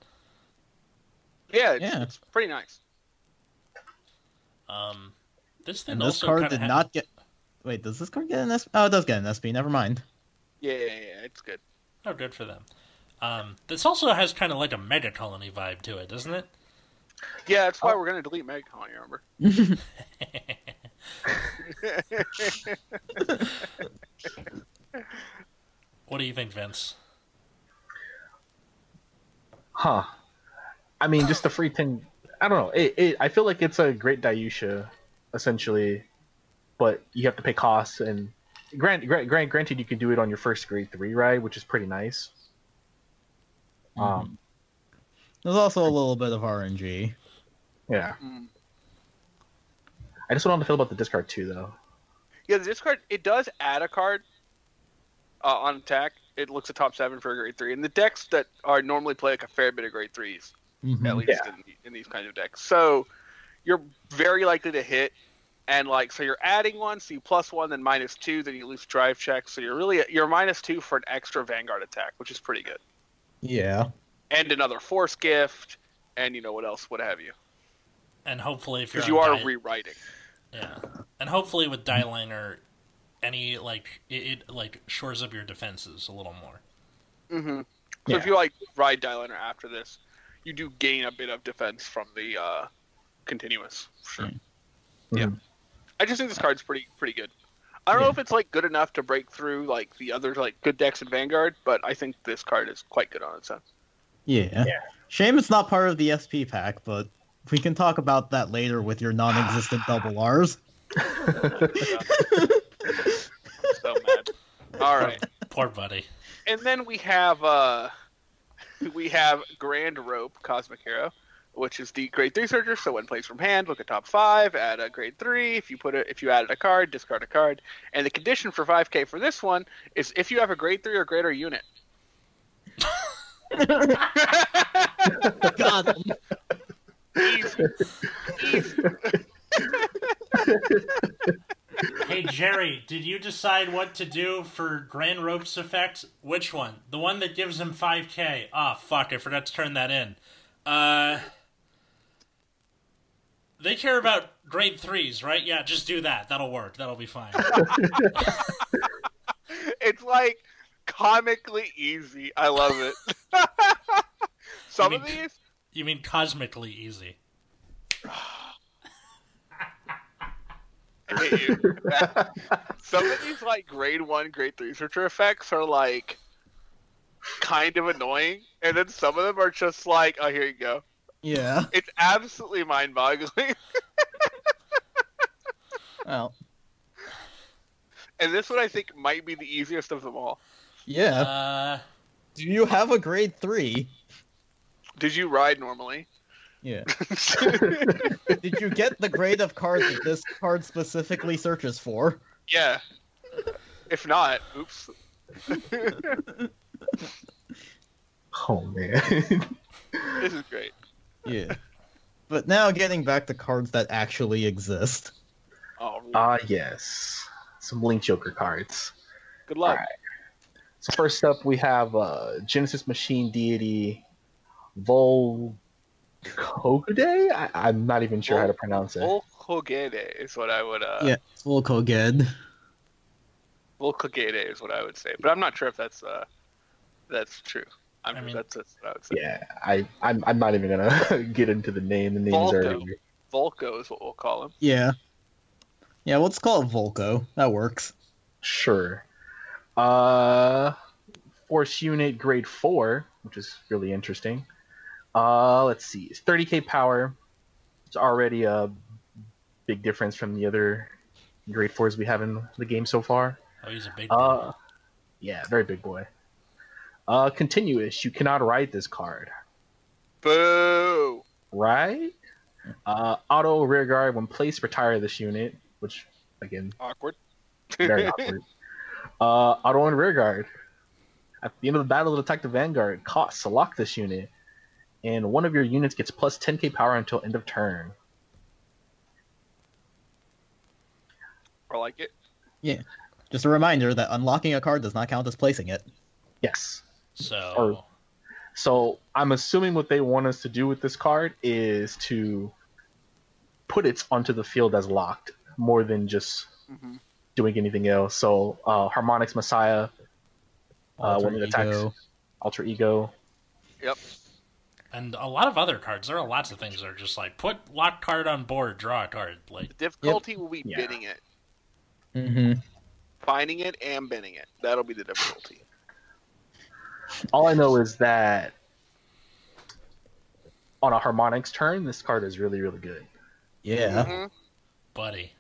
Yeah, it's, Yeah. it's pretty nice. Um this thing And this also card did ha- not get. Wait, does this card get an SP? Oh, it does get an SP. Never mind. Yeah, yeah, yeah, it's good. Oh, good for them. Um, this also has kind of like a Megacolony vibe to it, doesn't it? Yeah, that's Oh. why we're gonna delete Megacolony, remember? what do you think, Vince? Huh. I mean, just the free ten. I don't know. It, it, I feel like it's a great Daiyusha, essentially, but you have to pay costs. And grant, grant, grant, granted, you can do it on your first grade three ride, which is pretty nice. Um, There's also a little bit of RNG. yeah. Mm. I just want to feel about the discard too, though. Yeah, the discard it does add a card uh, on attack. It looks at top seven for a grade three, and the decks that are normally play like a fair bit of grade threes, Mhm. at least in, in these kinds of decks. So you're very likely to hit, and like so you're adding one, so you plus one, then minus two, then you lose drive check. So you're really you're minus two for an extra Vanguard attack, which is pretty good, Yeah. and another Force gift, and you know what else, what have you, And hopefully, if you're because you are Di- rewriting. Yeah, and hopefully with Dieliner, any like it, it like shores up your defenses a little more. Mm-hmm. So Yeah. if you like ride Dieliner after this, you do gain a bit of defense from the uh, continuous. Sure. Mm. Yeah. I just think this card's pretty pretty good. I don't know if it's like good enough to break through like the other like good decks in Vanguard, but I think this card is quite good on its own. Yeah. Yeah. Shame it's not part of the SP pack, but we can talk about that later with your non-existent double R's. So mad. All right. Poor buddy. and then we have uh we have Grandrope Cosmic Hero, which is the grade three searcher. So when placed from hand, look at top five, add a grade three. If you put it, if you added a card, discard a card. And the condition for 5K for this one is if you have a grade three or greater unit. Got him. Easy. Easy. Hey Jerry, did you decide what to do for Grandrope's effect? Which one? The one that gives him 5k. Ah, fuck, I forgot to turn that in. Uh. They care about grade 3s, right? Yeah, just do that. That'll work. That'll be fine. It's like comically easy. I love it. Some You of these, You mean cosmically easy. I hate you. Some of these like grade one, grade three searcher effects are like kind of annoying, and then some of them are just like, oh, here you go. Yeah. It's absolutely mind-boggling. Well. and this one I think might be the easiest of them all. Yeah. Uh. Do you have a grade three? Did you ride normally? Yeah. Did you get the grade of card that this card specifically searches for? yeah. If not, oops. oh man. this is great. Yeah. But now getting back to cards that actually exist. Oh, Ah yes, some Link Joker cards. good luck. Alright. So first up, we have uh, Genesis Machine Deity Volkogude. I- I'm not even sure how to pronounce it. Volkogede is what I would. Uh, Yeah, it's Volkoged. Volkogede is what I would say, but I'm not sure if that's uh, that's true. I'm, I mean- that's, that's what I would say. Yeah, I I'm, I'm not even gonna get into the name. The names are Volko. Volko is what we'll call him. Yeah. Yeah, let's call it Volko. That works. sure. Uh, Force Unit Grade Four, which is really interesting. Uh, let's see, it's 30k power. It's already a big difference from the other Grade Fours we have in the game so far. Oh, he's a big boy. Uh, yeah, very big boy. Uh, continuous. You cannot ride this card, Boo! right? Uh, auto rear guard when placed, retire this unit, which again, Awkward. very awkward. Uh, auto and rear guard. At the end of the battle, attack the vanguard. Cost: select this unit, and one of your units gets plus 10k power until end of turn. I like it. Yeah. Just a reminder that unlocking a card does not count as placing it. Yes. so. or- So I'm assuming what they want us to do with this card is to put it onto the field as locked, more than just hmm doing anything else. So uh, Harmonics Messiah, uh, when it attacks Ego. Alter Ego. And a lot of other cards. There are lots of things that are just like put lock card on board, draw a card. Like The difficulty will be Yeah. bidding it, Mm-hmm. finding it, and binning it. That'll be the difficulty. All I know is that on a harmonics turn, this card is really, really good. Yeah. Mhm. buddy.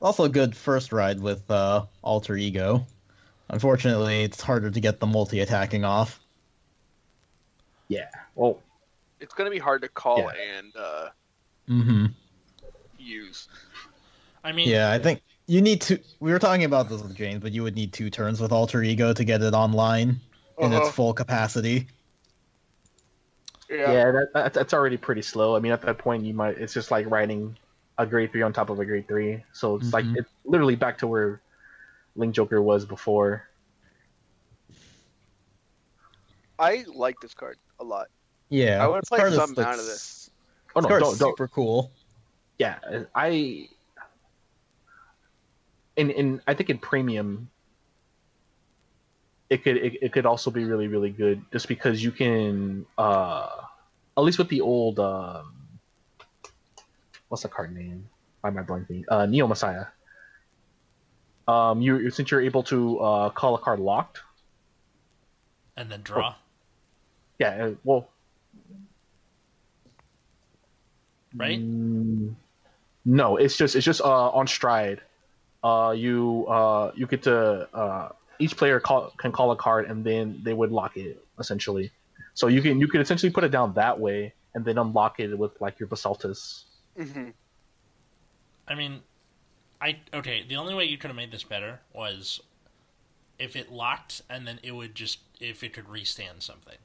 Also a good first ride with uh, Alter Ego. Unfortunately, it's harder to get the multi-attacking off. Yeah. Well, It's going to be hard to call Yeah. and uh, Mm-hmm. use. I mean, Yeah, I think you need to. We were talking about this with James, but you would need two turns with Alter Ego to get it online in Uh-huh. its full capacity. Yeah. yeah, that, that, that's already pretty slow. I mean, at that point, you might. It's just like writing a grade three on top of a grade three. So it's like Mhm. it's literally back to where Link Joker was before. I like this card a lot. Yeah, I wanna play card is- some amount of this. Oh no, don't, don't. super cool. Yeah, I. In in I think in premium. It could it, it could also be really really good just because you can uh at least with the old um what's the card name? Why am I blanking? Uh Neo Messiah. Um, you since you're able to uh, call a card locked. And then draw. Yeah. uh, Well. Right? mm, no, it's just it's just uh, on stride. Uh, you uh, you get to uh, each player call, can call a card and then they would lock it essentially. So you can you can essentially put it down that way and then unlock it with like your basaltus. hmm I mean, I okay. The only way you could have made this better was if it locked, and then it would just if it could restand something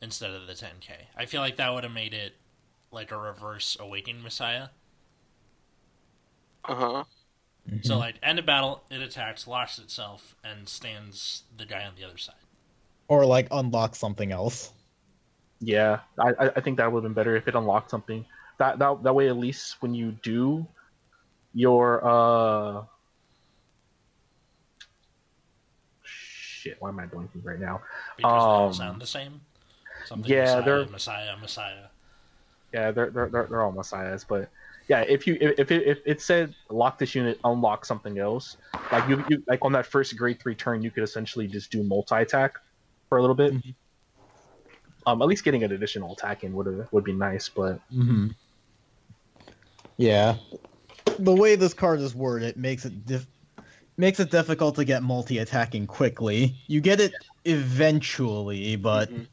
instead of the 10k. I feel like that would have made it like a reverse awakening messiah. Uh huh. So like end of battle, it attacks, locks itself, and stands the guy on the other side. Or like unlock something else. Yeah, I I- I think that would have been better if it unlocked something. That that that way at least when you do your uh shit, why am I blanking right now? Because they all Um, sound the same. Something yeah, messiah, they're- messiah, messiah. Yeah, they're they're they're, they're all messiahs, but yeah, if you if if it, if it said lock this unit, unlock something else, like you, you like on that first grade three turn, you could essentially just do multi attack for a little bit. Mhm. Um, at least getting an additional attack in would would be nice, but Mm-hmm. Yeah. The way this card is worded makes it dif- makes it difficult to get multi-attacking quickly. You get it eventually, but Mhm.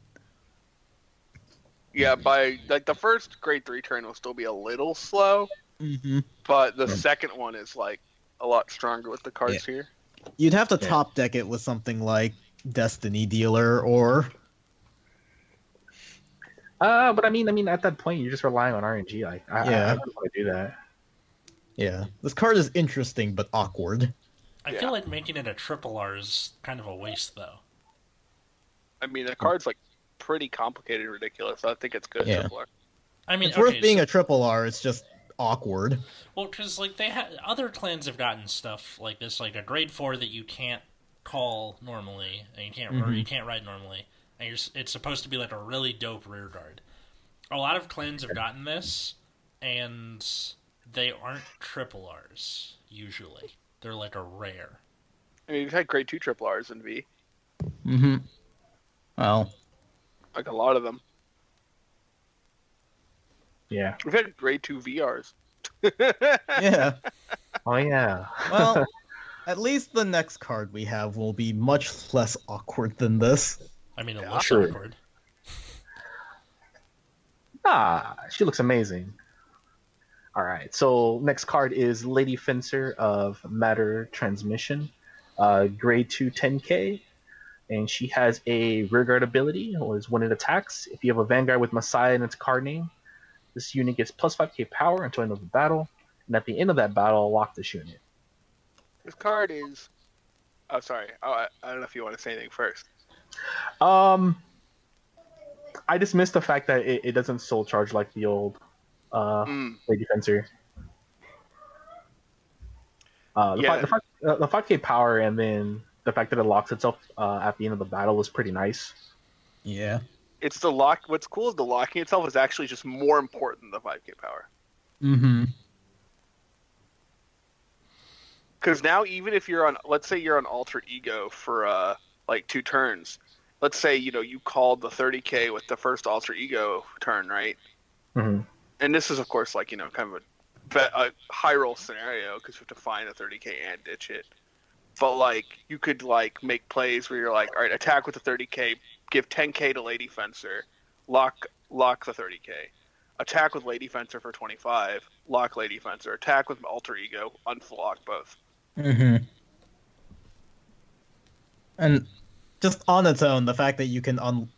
Yeah, by like the first grade three turn will still be a little slow, Mhm. but the Yeah. second one is like a lot stronger with the cards here. you'd have to Yeah. top deck it with something like Destiny Dealer or uh, but I mean, I mean, at that point, you're just relying on RNG. Like, I, I, Yeah. I don't want to do that. yeah. This card is interesting but awkward. I Yeah. feel like making it a triple R is kind of a waste, though. I mean, the card's like pretty complicated and ridiculous. So I think it's good. Yeah. so far. I mean, It's okay, worth being so- a triple R. It's just awkward. Well, because like they had other clans have gotten stuff like this, like a grade four that you can't call normally, and you can't or Mhm. you can't ride normally, and you're, it's supposed to be like a really dope rear guard. A lot of clans have gotten this, and they aren't triple R's usually. They're like a rare. I mean, we've had grade two triple R's in V, Mm-hmm. Well, like a lot of them. Yeah. We've had grade two VRs. yeah. Oh yeah. Well, at least the next card we have will be much less awkward than this. I mean, it Yeah. looks Sure. awkward. Ah, she looks amazing. All right, so next card is Lady Fencer of Matter Transmission, uh, grade 2 10k, and she has a rearguard ability, or is when it attacks, if you have a Vanguard with Messiah in its card name, this unit gets plus 5k power until the end of the battle, and at the end of that battle, lock this unit. this card is. Oh, sorry. Oh, I, I don't know if you want to say anything first. Um, I just missed the fact that it, it doesn't soul charge like the old uh, Mm. Lady Fencer. Uh, the, Yeah. five, the, five, uh, the 5k power and then the fact that it locks itself uh, at the end of the battle was pretty nice. Yeah. It's the lock. What's cool is the locking itself is actually just more important than the 5k power. Mm-hmm. Because now, even if you're on, let's say you're on alter ego for uh, like two turns. Let's say you know you called the 30k with the first alter ego turn, right? Mhm. And this is, of course, like you know, kind of a, a high roll scenario because you have to find a 30k and ditch it. But like, you could like make plays where you're like, all right, attack with the 30k, give 10k to Lady Fencer, lock lock the 30k, attack with Lady Fencer for 25, lock Lady Fencer, attack with alter ego, unlock both. Mm-hmm. And just on its own, the fact that you can un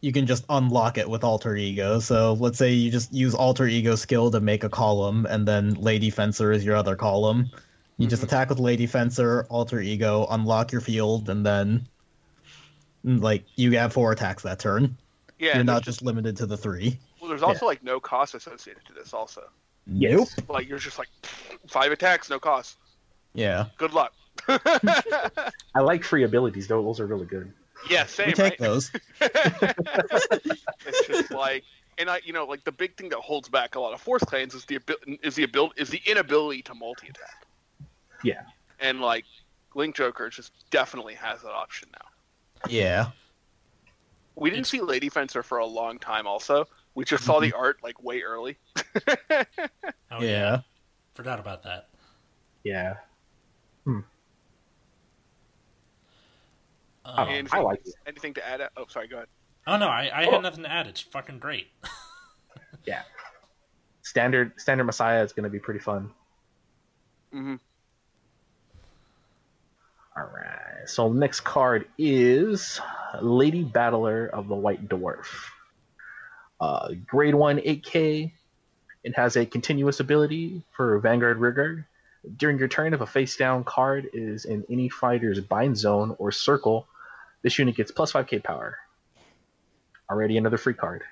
you can just unlock it with alter ego. So let's say you just use alter ego skill to make a column, and then Lady Fencer is your other column. You just Mhm. attack with Lady Fencer, alter ego, unlock your field, and then mm, like you have four attacks that turn. Yeah, You're not just limited to the three. well, there's also like no cost associated to this. Also, Nope. like you're just like five attacks, no cost. Yeah. Good luck. I like free abilities though; those are really good. yeah, same. we take right? those. it's just like, and I, you know, like the big thing that holds back a lot of force clans is the abil- is the ability is the inability to multi attack. Yeah. and like Link Joker just definitely has that option now. Yeah. We didn't It's- see Lady Fencer for a long time. Also, we just saw the art like way early. Oh, yeah. Forgot about that. Yeah. Um, I anything, like it. anything to add? Oh, sorry. Go ahead. oh no, I, I Oh. had nothing to add. It's fucking great. Yeah. Standard standard Messiah is going to be pretty fun. hmm All right. So next card is Lady Battler of the White Dwarf. Uh, grade one 8K. It has a continuous ability for Vanguard Rearguard. During your turn, if a face down card is in any fighter's bind zone or circle, this unit gets plus 5k power. Already another free card.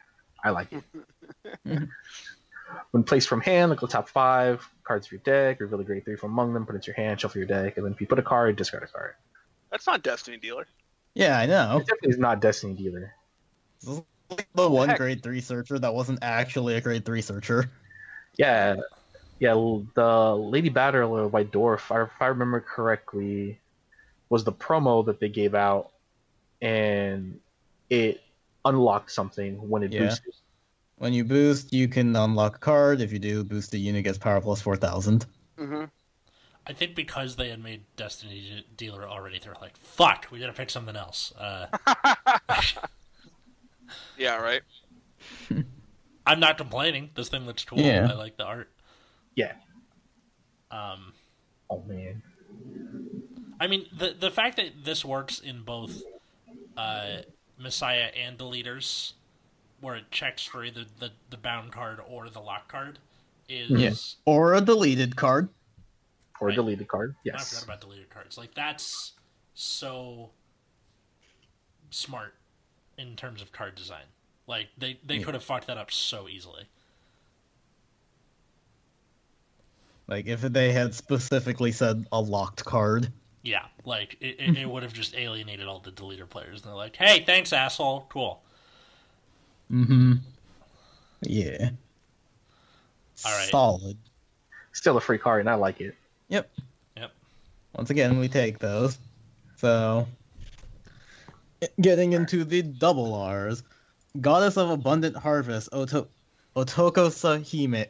I like it. when placed from hand, look at the top five cards of your deck, reveal a grade three from among them, put it into your hand, shuffle your deck, and then if you put a card, discard a card. That's not Destiny Dealer. Yeah, I know. It definitely is not Destiny Dealer. This the one Heck. grade three searcher that wasn't actually a grade three searcher. Yeah, yeah. The Lady Battler of White Dwarf, if I remember correctly, was the promo that they gave out, and it unlocked something when it Yeah. boosted. When you boost, you can unlock a card. If you do, boost the unit gets power plus four thousand. hmm I think because they had made Destiny Dealer already, they're like, "Fuck, we gotta pick something else." Uh, Yeah. Right. I'm not complaining. This thing looks cool. Yeah. I like the art. Yeah. Um, Oh man. I mean, the the fact that this works in both uh, Messiah and Deleters, where it checks for either the, the bound card or the lock card, is Yeah. Or a deleted card. Or Right. deleted card. Yes, I forgot about deleted cards. Like that's so smart in terms of card design. Like they they Yeah. could have fucked that up so easily. Like if they had specifically said a locked card. Yeah, like it, it, it would have just alienated all the deleter players. And they're like, "Hey, thanks, asshole. Cool." Mm-hmm. Yeah. All right. Solid. Still a free card, and I like it. Yep. Yep. Once again, we take those. So, getting into the double R's, Goddess of Abundant Harvest, Oto- Otoko Sahime.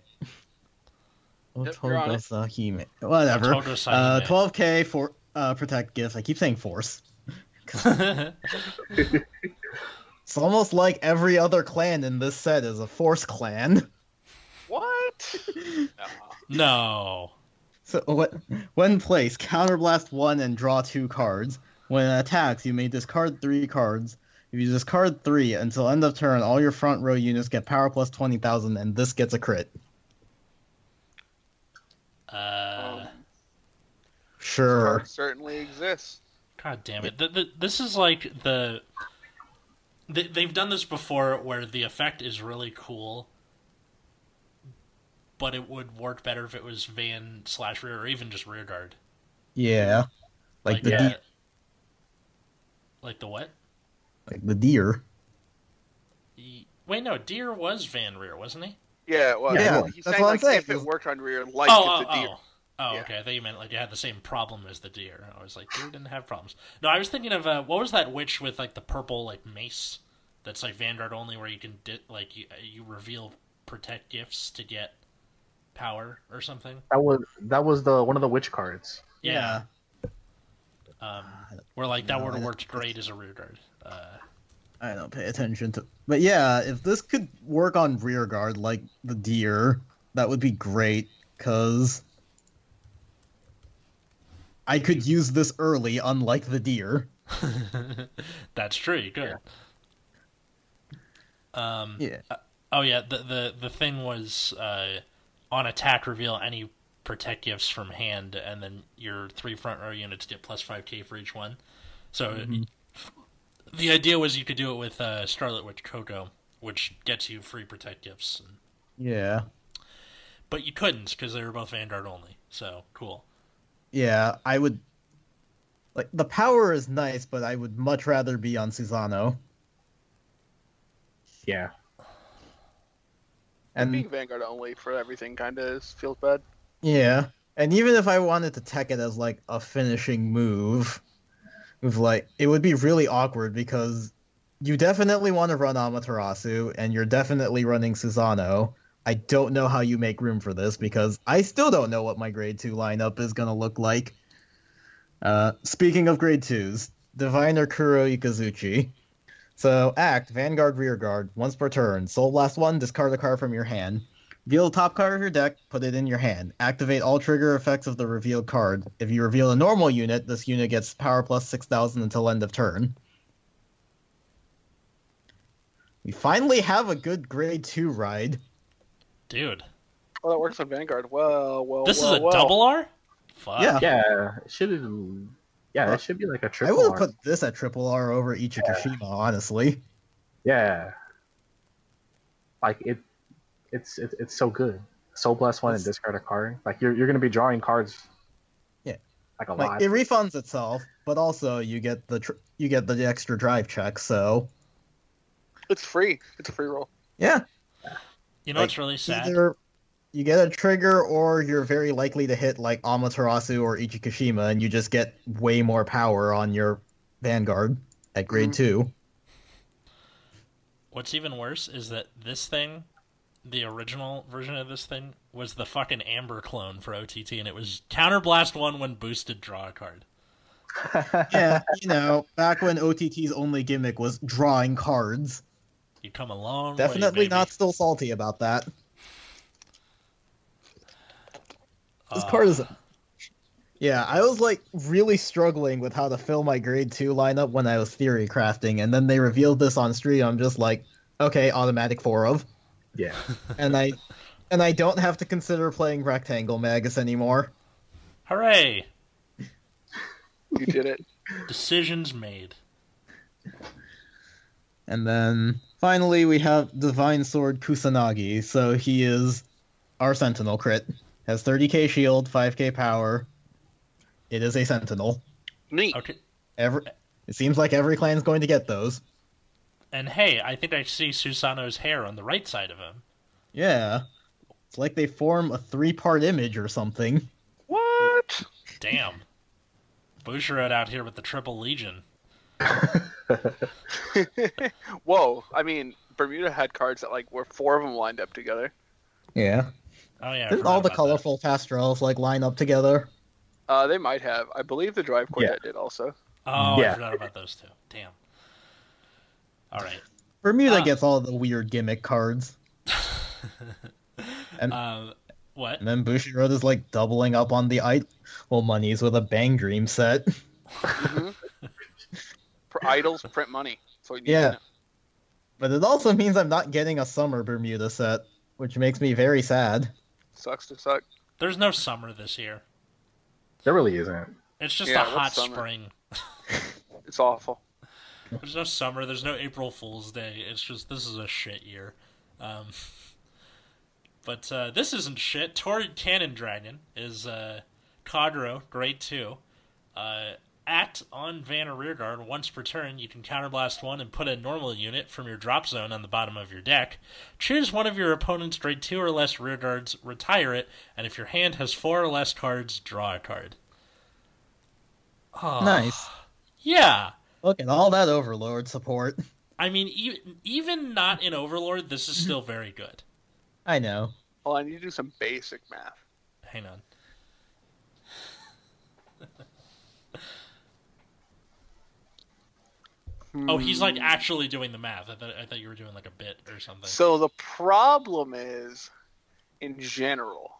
Yep, you're on Otoko it. Sahime. Whatever. Uh, 12k for uh, protect gifts. I keep saying force. It's almost like every other clan in this set is a force clan. What? No. no. So when, when placed, counterblast one and draw two cards. When it attacks, you may discard three cards. If you discard three until end of turn, all your front row units get power plus twenty thousand, and this gets a crit. Uh, Sure. Certainly exists. God damn it! The, the, this is like the. They, they've done this before, where the effect is really cool, but it would work better if it was van slash rear or even just rear guard. Yeah. Like, the yeah. de- like the what? like the deer. Wait, no, deer was van rear, wasn't he? Yeah. Well, Yeah, yeah. He's that's saying what I'm like saying, if it is- worked on rear, like oh, it's oh, a deer. oh. Oh, Yeah. okay. I thought you meant like you had the same problem as the deer. I was like, deer didn't have problems. No, I was thinking of uh, what was that witch with like the purple like mace that's like Vanguard only, where you can di- like you, you reveal protect gifts to get power or something. That was that was the one of the witch cards. Yeah. Um, where like that No, would have worked great as a rear guard. Uh, I don't pay attention to. But yeah, if this could work on rear guard like the deer, that would be great. Cause I could use this early, unlike the deer. that's true. You could. Um, Yeah. Oh yeah, the the the thing was uh, on attack reveal any protect gifts from hand, and then your three front row units get plus five k for each one. So the idea was you could do it with uh, Scarlet Witch Coco, which gets you free protect gifts, and, Yeah. but you couldn't because they were both Vanguard only. So cool. Yeah, I would. Like the power is nice, but I would much rather be on Susanoo. Yeah. And Being Vanguard only for everything kind of feels bad. yeah, And even if I wanted to tech it as like a finishing move, with like it would be really awkward because you definitely want to run Amaterasu and you're definitely running Susanoo. I don't know how you make room for this because I still don't know what my grade two lineup is gonna look like. Uh, speaking of grade twos, Diviner Kuro Ikazuchi. So act Vanguard Rearguard once per turn. Soul Blast one, discard a card from your hand. Reveal the top card of your deck, put it in your hand. Activate all trigger effects of the revealed card. If you reveal a normal unit, this unit gets power plus 6000 until end of turn. We finally have a good grade 2 ride. Dude, Oh, that works on Vanguard. Well, well, this well, is a well. double R? Fuck. Yeah. Yeah, it should. Yeah, it should be like a triple. R. I would have put this at triple R over Ichikashima, honestly. Yeah, like it. It's it, it's so good. Soul Blast one and discard a card. Like you're you're gonna be drawing cards. Yeah. like a Like lot. it refunds itself, but also you get the tr- you get the extra drive check. So It's free. It's a free roll. yeah, You know Like, what's really sad? either you get a trigger or you're very likely to hit like Amaterasu or Ichikashima, and you just get way more power on your Vanguard at grade Mhm. two. What's even worse is that this thing, the original version of this thing, was the fucking Amber clone for OTT, and it was Counterblast 1 when boosted draw a card. Yeah, you know, back when OTT's only gimmick was drawing cards. You come a long way, Definitely baby. not still salty about that. This Uh, card is. Yeah, I was like really struggling with how to fill my grade two lineup when I was theory crafting, and then they revealed this on stream. I'm just like, okay, automatic four of, yeah, and I, and I don't have to consider playing rectangle magus anymore. Hooray! You did it. Decisions made. And then finally we have Divine Sword Kusanagi. So he is our Sentinel crit. Has 30k shield, 5k power. It is a Sentinel. Neat. Okay. Every it seems like every clan's going to get those. And hey, I think I see Susanoo's hair on the right side of him. Yeah. It's like they form a three-part image or something. What? Damn. Bushiroad out here with the Triple Legion. Whoa. I mean, Bermuda had cards that like were four of them lined up together. Yeah. Oh yeah, Didn't all the about colorful pastrels like line up together? Uh, they might have. I believe the Drive Quartet did also. That. Oh, I Yeah. forgot about those two. Damn. All right. Bermuda Ah. gets all the weird gimmick cards. And, Um, what? and then Bushiroad is like doubling up on the idol monies with a Bang Dream set. Mhm. For idols, print money. So you need Yeah. But it also means I'm not getting a summer Bermuda set, which makes me very sad. Sucks to suck. There's no summer this year. there really isn't. It's just Yeah, a hot spring. It's awful. There's no summer. There's no April Fool's Day. It's just this is a shit year. Um, but uh, this isn't shit. Torrid Cannon Dragon is uh, Kagero, grade two. Uh, act on Vanna Rearguard once per turn. You can counterblast one and put a normal unit from your drop zone on the bottom of your deck. Choose one of your opponent's grade two or less rearguards, retire it, and if your hand has four or less cards, draw a card. Oh, Nice. Yeah. Look at all that Overlord support. I mean, even, even not in Overlord, this is still very good. I know. Well, I need to do some basic math. Hang on. Oh, he's like Hmm. actually doing the math. I thought, I thought you were doing like a bit or something. So the problem is, in general,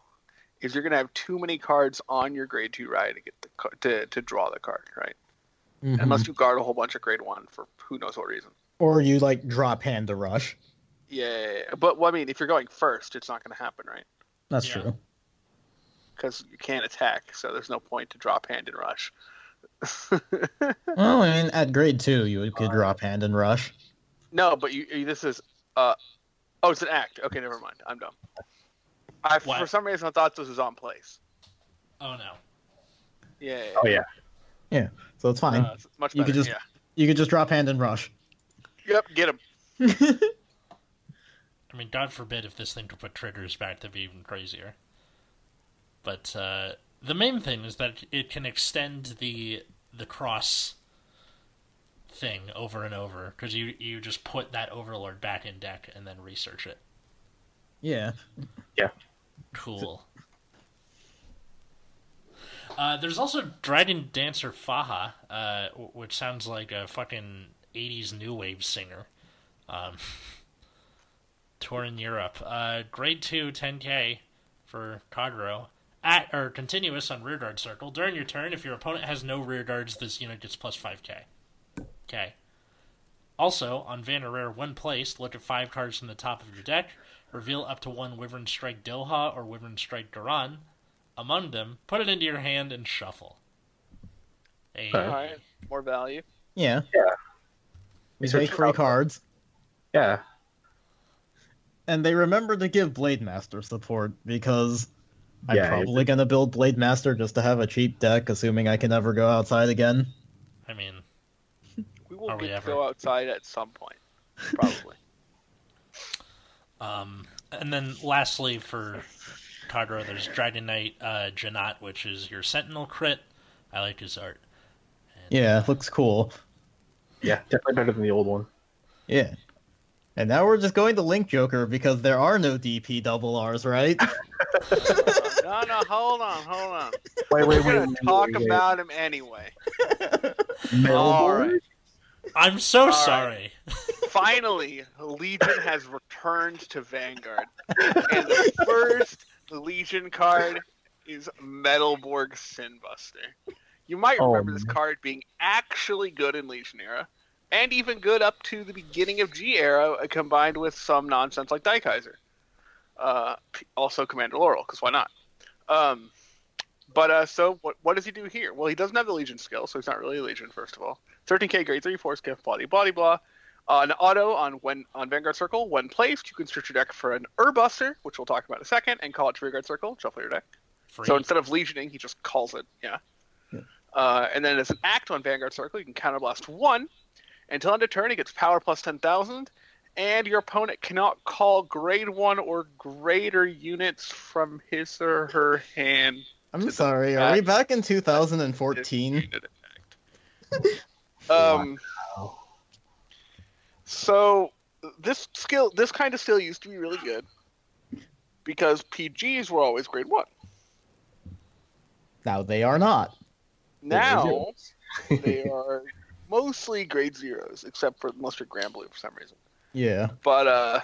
is you're gonna have too many cards on your grade two ride to get the ca- to to draw the card, right? Mhm. Unless you guard a whole bunch of grade one for who knows what reason. Or you like drop hand to rush. Yeah, but well, I mean, if you're going first, it's not gonna happen, right? That's Yeah. true. Because you can't attack, so there's no point to drop hand and rush. Well, I mean, at grade two, you could drop hand and rush. no, but you, you this is uh oh, it's an act. Okay, never mind. I'm dumb. I What? for some reason I thought this was on place. oh no. Yeah. Oh yeah, Yeah. So it's fine. Uh, it's much You better. could just- Yeah. you could just drop hand and rush. Yep. Get him. I mean, God forbid if this thing could put triggers back to be even crazier. But uh, the main thing is that it can extend the the cross thing over and over because you you just put that overlord back in deck and then research it. Yeah. Yeah. Cool. Uh, there's also Dragon Dancer Faha, uh, which sounds like a fucking 80s new wave singer. Um, tour in Europe. Uh, grade 2, 10k for Kagero. At or continuous on rearguard circle. During your turn, if your opponent has no rearguards, this unit gets plus 5k. Okay. Also, on Vanna Rare, when placed, look at five cards from the top of your deck, reveal up to one Wyvern Strike Doha or Wyvern Strike Garan. Among them, put it into your hand and shuffle. A, Alright, more value. Yeah. Yeah. We Research take free output. cards. Yeah. And they remember to give Blade Master support because I'm Yeah, probably gonna build Blade Master just to have a cheap deck, assuming I can never go outside again. I mean, We will Are we get to ever? go outside at some point, probably. um, and then lastly for Kagero, there's Dragon Knight uh, Janat, which is your Sentinel crit. I like his art. And, Yeah, it looks cool. Yeah. Definitely better than the old one. Yeah. And now we're just going to Link Joker because there are no DP double Rs, right? no, no, hold on, hold on. Wait, We're wait, gonna wait. talk wait, wait. about him anyway. Metal All I'm so right. sorry. Finally, Legion has returned to Vanguard, and the first Legion card is Metalborg Sinbuster. You might Oh, remember this card being actually good in Legion era, and even good up to the beginning of G era, uh, combined with some nonsense like Daikaiser. Uh, also Commander Laurel, because why not? Um, but uh, so what? What does he do here? Well, he doesn't have the Legion skill, so he's not really a Legion. First of all, 13k grade three force gift body body blah. Uh, an auto on when on Vanguard Circle. When placed, you can search your deck for an Urbuster, which we'll talk about in a second, and call it to Vanguard Circle. Shuffle your deck. Free. So instead of legioning, he just calls it. Yeah. Yeah. Uh, and then as an act on Vanguard Circle, you can counterblast one. Until end of turn, he gets power plus ten thousand, and your opponent cannot call grade one or greater units from his or her hand. I'm sorry, are we back in 2014? Um. Wow. So this skill, this kind of skill used to be really good because PGs were always grade one. Now they are not. Now they are mostly grade zeros, except for unless you're Granblue for some reason. Yeah. But uh,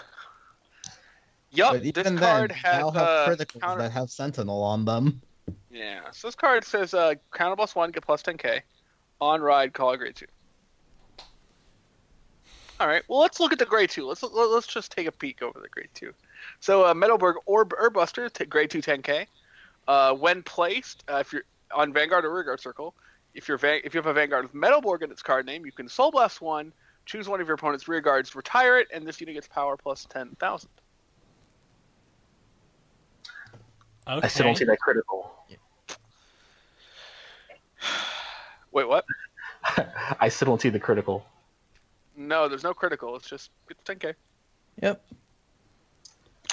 yup, but this card then, has now have uh, criticals counter. that have Sentinel on them. Yeah, so this card says uh, counter plus one, get plus 10k. On ride, call a grade two. All right, well let's look at the grade two. Let's let's just take a peek over the grade two. So uh, Metalborg or Urbuster, t- grade two 10k. Uh, when placed, uh, if you're on Vanguard or Rearguard Circle, if you're va- if you have a Vanguard with Metalborg in its card name, you can Soul Blast one, choose one of your opponent's rear guards, retire it, and this unit gets power plus ten thousand. okay. I still don't see that critical. Wait, what? I still don't see the critical. No, there's no critical. It's just it's 10k. Yep.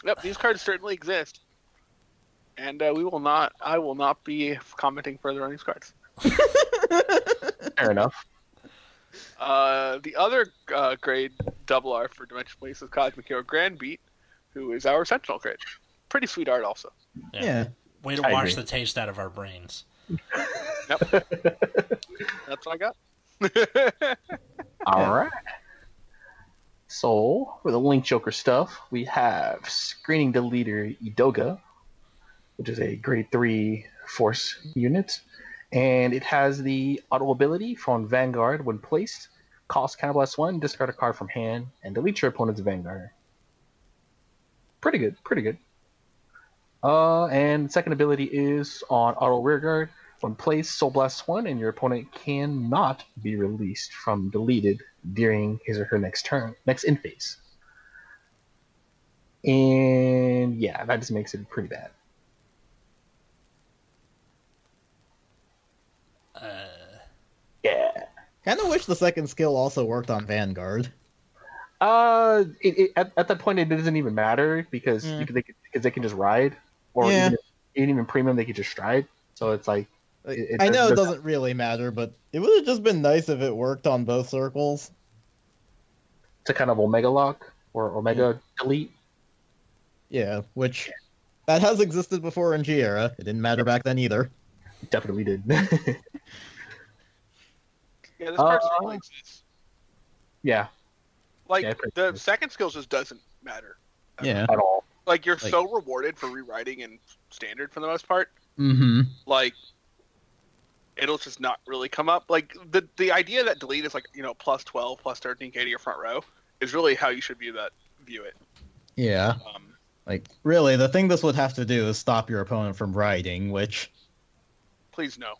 Yep, these cards certainly exist, and uh, we will not. I will not be commenting further on these cards. Fair enough. Uh, the other uh, grade double R for Dimension Police is Cosmic Hero Grand Beat, who is our Sentinel grade. Pretty sweet art, also. Yeah. Yeah. Way to I wash agree. the taste out of our brains. That's what I got. All right. So, for the Link Joker stuff, we have Screening Deleter Idoga, which is a grade 3 force unit. And it has the auto ability from Vanguard when placed. Cost Counterblast 1, discard a card from hand, and delete your opponent's Vanguard. Pretty good, pretty good. Uh, and second ability is on auto rearguard. When placed, Soul Blast 1, and your opponent cannot be released from deleted during his or her next turn, next in phase. And yeah, that just makes it pretty bad. Uh, Yeah. Kind of wish the second skill also worked on Vanguard. Uh, it, it, at, at that point, it doesn't even matter because Mm. you can, they, can- because they can just ride, or Yeah. even, even even premium they could just stride. So it's like Like, It- I know it doesn't really matter, but it would have just been nice if it worked on both circles. To kind of omega lock or omega delete. Yeah, which that has existed before in G era. It didn't matter back then either. Definitely did. Yeah, this card Uh, certainly exists. yeah, Like yeah, the good. second skill just doesn't matter. Yeah. at all. Like you're Like- so rewarded for rewriting and standard for the most part. Mm-hmm. Like it'll just not really come up. Like the the idea that delete is like you know plus twelve plus thirteen k to your front row is really how you should view that view it. Yeah. Um, Like, really, the thing this would have to do is stop your opponent from riding, which, please no.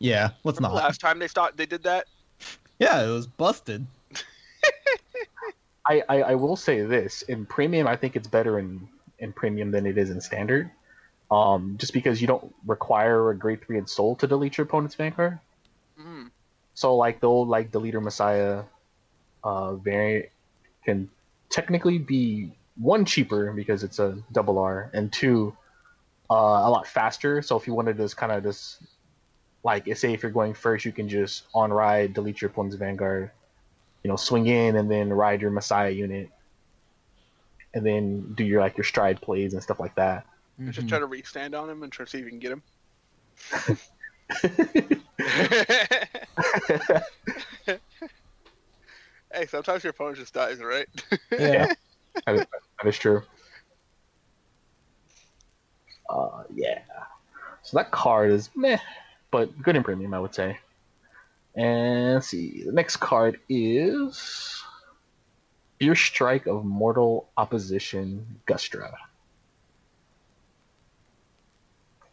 Yeah, let's Remember not. last time they stopped they did that. Yeah, it was busted. I, I I will say this in premium, I think it's better in in premium than it is in standard. Um, just because you don't require a grade three in soul to delete your opponent's vanguard. Mm. So like the old like deleter messiah uh, variant can technically be one cheaper because it's a double R and two uh, a lot faster. So if you wanted to just kind of just like say if you're going first, you can just on ride delete your opponent's vanguard, you know, swing in and then ride your messiah unit, and then do your like your stride plays and stuff like that. Just try to restand on him and try to see if you can get him. hey, sometimes your opponent just dies, right? Yeah. That is, that is true. Uh, yeah. So that card is meh, but good in premium, I would say. And let's see. The next card is Your Strike of Mortal Opposition Gustra.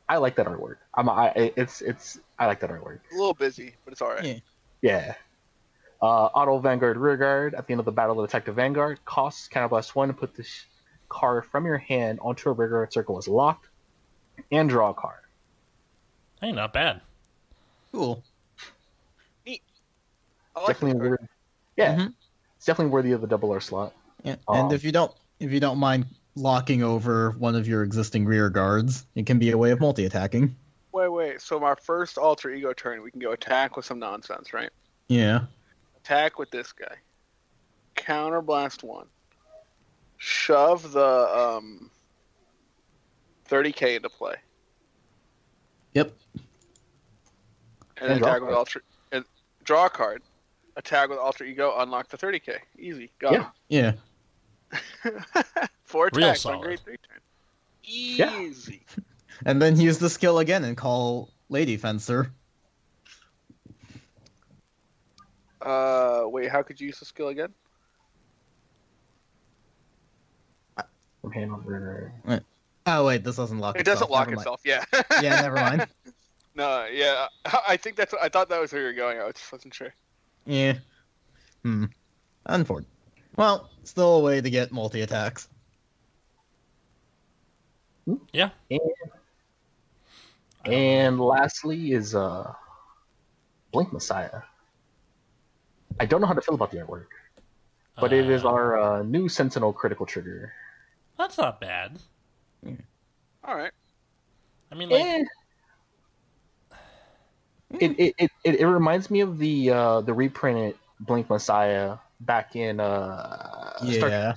I like that artwork. I'm I it's it's I like that artwork. a little busy, but it's alright. Yeah. Yeah. Uh, auto Vanguard Rearguard. At the end of the battle, attack the Vanguard. Costs Counterblast 1 to put this card from your hand onto a Rearguard circle as locked. And draw a card. Hey, not bad. Cool. I like definitely card. worthy. Yeah. Mhm. It's definitely worthy of the double R slot. Yeah. And Um, if you don't, if you don't mind locking over one of your existing rear guards, it can be a way of multi-attacking. Wait, wait. So my first alter ego turn, we can go attack with some nonsense, right? Yeah. Attack with this guy. Counterblast one. Shove the um 30k into play. Yep. And, And draw attack a with card. alter and draw a card. Attack with alter ego, unlock the 30k. Easy. Got Yeah. Yeah. Four Real attacks on solid. grade three turn. Easy. Yeah. Easy. And then use the skill again and call Lady Fencer. Uh, wait. How could you use the skill again? From hand on Rearguard. Oh wait, this doesn't lock. It doesn't lock Never mind. itself. Yeah. Yeah, never mind. no. Yeah. I think that's. I thought that was where you were going. I just wasn't sure. Yeah. Hmm. Unfortunate. Well, still a way to get multi attacks. Yeah. And, and lastly is uh, Blink Messiah. I don't know how to feel about the artwork, but it is Uh, our uh, new Sentinel critical trigger. That's not bad. All right. I mean, like, Eh. It, it, it, it, it reminds me of the uh, the reprinted Blink Messiah back in uh, Star Yeah.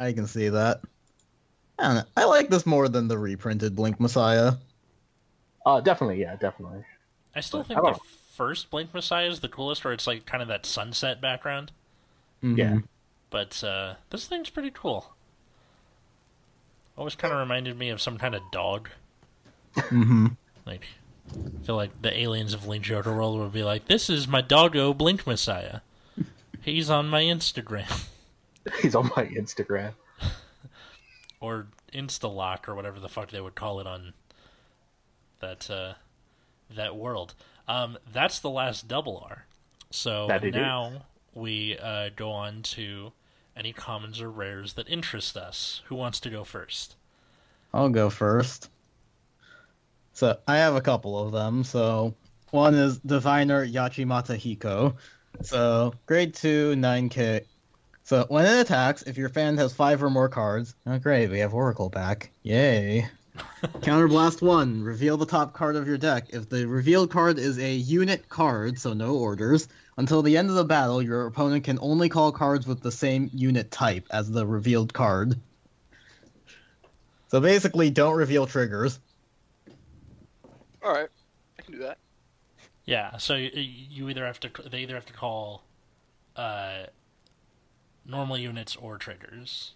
I can see that. I don't know. I like this more than the reprinted Blink Messiah. Uh, definitely, yeah, definitely. I still I think don't the first Blink Messiah is the coolest, where it's like kind of that sunset background. Mhm. Yeah. But uh, this thing's pretty cool. Always kind of reminded me of some kind of dog. Mm-hmm. Like, I feel like the aliens of Link Joker World would be like, "This is my doggo Blink Messiah. He's on my Instagram He's on my Instagram. or Instalock or whatever the fuck they would call it on that uh, that world." Um, that's the last double R. So That it now we uh, go on to any commons or rares that interest us. Who wants to go first? I'll go first. So I have a couple of them. So one is Diviner Yachimata Hiko. So grade two, 9k. So when it attacks, if your fan has five or more cards, oh great, we have Oracle back. Yay. Counterblast 1. Reveal the top card of your deck. If the revealed card is a unit card, so no orders, until the end of the battle, your opponent can only call cards with the same unit type as the revealed card. So basically, don't reveal triggers. All right, I can do that. Yeah, so you, you either have to they either have to call uh, normal units or triggers.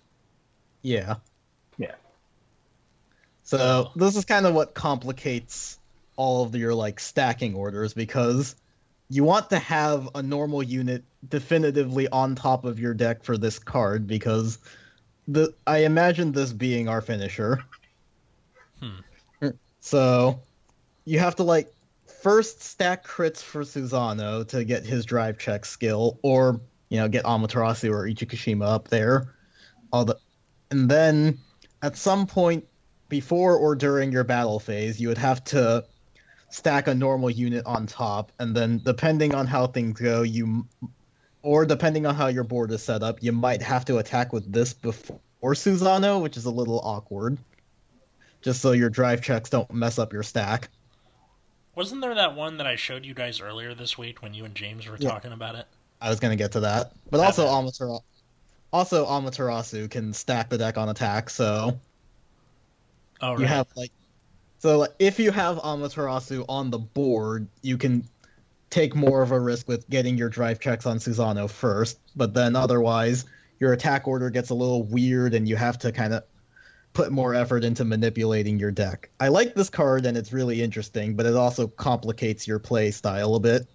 Yeah. Yeah. So So- this is kind of what complicates all of your like stacking orders because you want to have a normal unit definitively on top of your deck for this card because the I imagine this being our finisher. Hmm. So you have to like first stack crits for Susanoo to get his drive check skill, or you know get Amaterasu or Ichikashima up there. All the, and then at some point before or during your battle phase, you would have to stack a normal unit on top, and then depending on how things go, you or depending on how your board is set up, you might have to attack with this before Susanoo, which is a little awkward. Just so your drive checks don't mess up your stack. Wasn't there that one that I showed you guys earlier this week when you and James were Yeah. talking about it? I was gonna get to that, but also. Amaterasu, also Amaterasu can stack the deck on attack, so Oh, right. you have like, so like, if you have Amaterasu on the board, you can take more of a risk with getting your drive checks on Susanoo first, but then otherwise your attack order gets a little weird, and you have to kind of put more effort into manipulating your deck. I like this card, and it's really interesting, but it also complicates your play style a bit.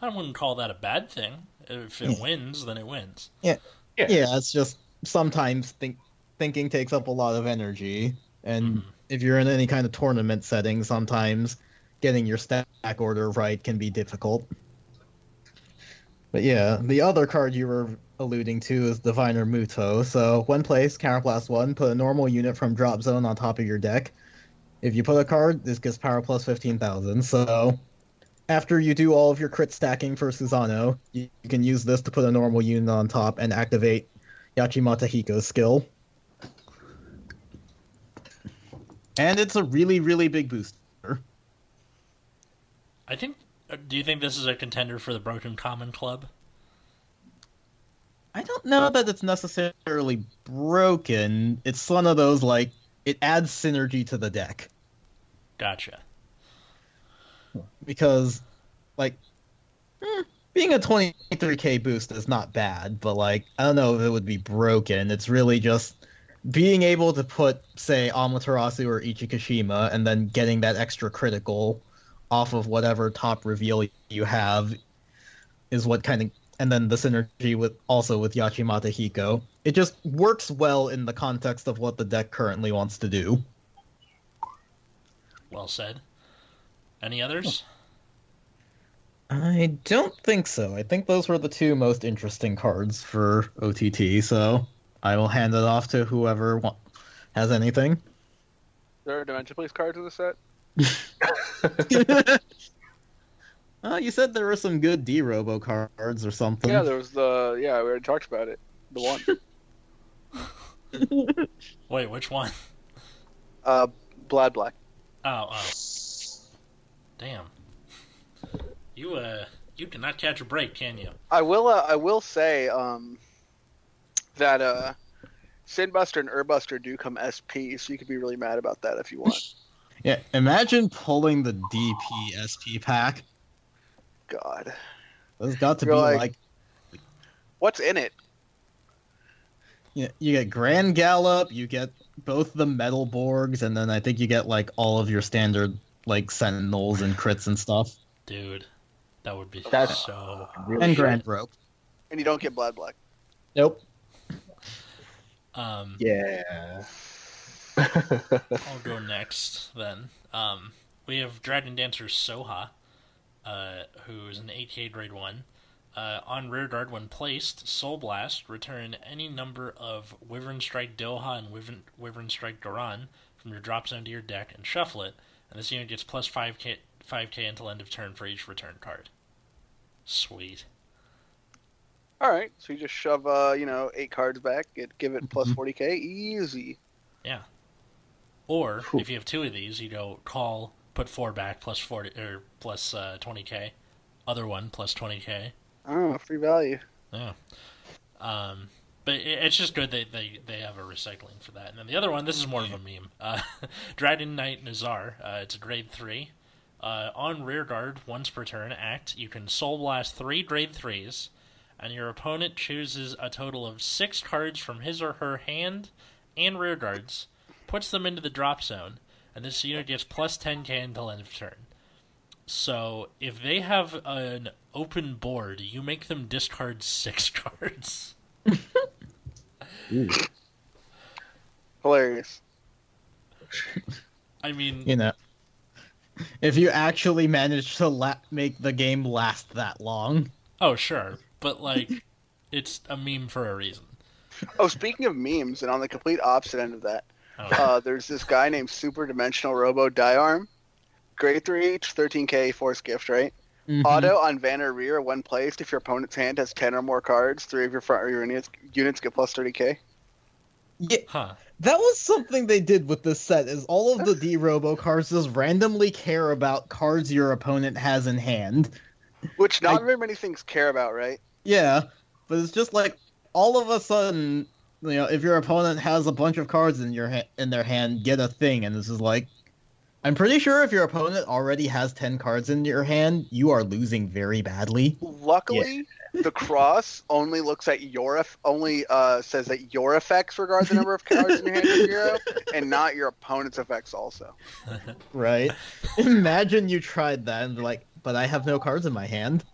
I wouldn't call that a bad thing. If it Yeah. wins, then it wins. Yeah, Yeah. Yeah, it's just sometimes think thinking takes up a lot of energy, and Mhm. If you're in any kind of tournament setting, sometimes getting your stack order right can be difficult. But yeah, the other card you were alluding to is Diviner Muto. So one place, Counterblast 1, put a normal unit from drop zone on top of your deck. If you put a card, this gets power plus 15,000. So after you do all of your crit stacking for Susanoo, you, you can use this to put a normal unit on top and activate Yachimata Hiko's skill. And it's a really, really big booster. I think. uh, Do you think this is a contender for the Broken Common Club? I don't know that it's necessarily broken. It's one of those like it adds synergy to the deck Gotcha. because like hmm, being a 23k boost is not bad, but like I don't know if it would be broken. It's really just being able to put say Amaterasu or Ichikashima and then getting that extra critical off of whatever top reveal you have is what kind of and then the synergy with also with Yachimata Hiko. It just works well in the context of what the deck currently wants to do. Well said. Any others? I don't think so. I think those were the two most interesting cards for OTT, so I will hand it off to whoever wa- has anything. There are Dimension Police cards in the set. oh, you said there were some good D Robo cards or something. Yeah, there was the yeah we already talked about it. The one. Wait, which one? uh, Blood Black. Oh, oh. Damn. You uh, you cannot catch a break, can you? I will. Uh, I will say um, that uh, Sinbuster and Urbuster do come SP, so you could be really mad about that if you want. yeah, imagine pulling the DP SP pack. God, There's got to You're be like- like, what's in it? you, you get Grand Gallop, you get both the Metal Borgs, and then I think you get like all of your standard like Sentinels and crits and stuff, Dude, that would be That's- so. Really and. Grandrope. And you don't get Blood Black. Nope. Um, Yeah. I'll go next then. Um, we have Dragon Dancer Soha, uh, who is an 8k grade 1. Uh, on rear guard, when placed, Soul Blast, return any number of Wyvern Strike Doha and Wyvern, Wyvern Strike Garan from your drop zone to your deck and shuffle it, and this unit gets plus 5k, 5k until end of turn for each return card. Sweet. All right, so you just shove uh, you know eight cards back, get give it Mhm. 40k, easy. Yeah. Or Phew. if you have two of these, you go call, put four back plus forty or plus uh, twenty k, other one plus twenty k. Oh, free value. Yeah. Um, but it, it's just good that they, they have a recycling for that. And then the other one, this is more of a meme. Uh, Dragon Knight Nazar. Uh, it's a grade three. Uh, on rear guard, once per turn, act. You can soul blast three grade threes, and your opponent chooses a total of six cards from his or her hand and rear guards, puts them into the drop zone, and this unit gets plus 10k until end of turn. So if they have an open board, you make them discard six cards. Hilarious. I mean, You know, if you actually manage to la- make the game last that long. oh sure, but like, it's a meme for a reason. Oh, speaking of memes, and on the complete opposite end of that, I don't uh, there's this guy named Super Dimensional Robo Diarm. Grade 3 each, 13k, force gift, right? Mhm. Auto on Vanner Rear, when placed, if your opponent's hand has 10 or more cards, three of your front rear units, units get plus 30k. Yeah, huh? that was something they did with this set. Is all of the D Robo cards just randomly care about cards your opponent has in hand? Which not I- very many things care about, right? Yeah, but it's just like all of a sudden, you know, if your opponent has a bunch of cards in your ha- in their hand, get a thing, and this is like, I'm pretty sure if your opponent already has ten cards in your hand, you are losing very badly. Luckily, the cross only looks at your eff- only uh, says that your effects regard the number of cards in your hand to zero, and not your opponent's effects also. Right? Imagine you tried that and like, but I have no cards in my hand.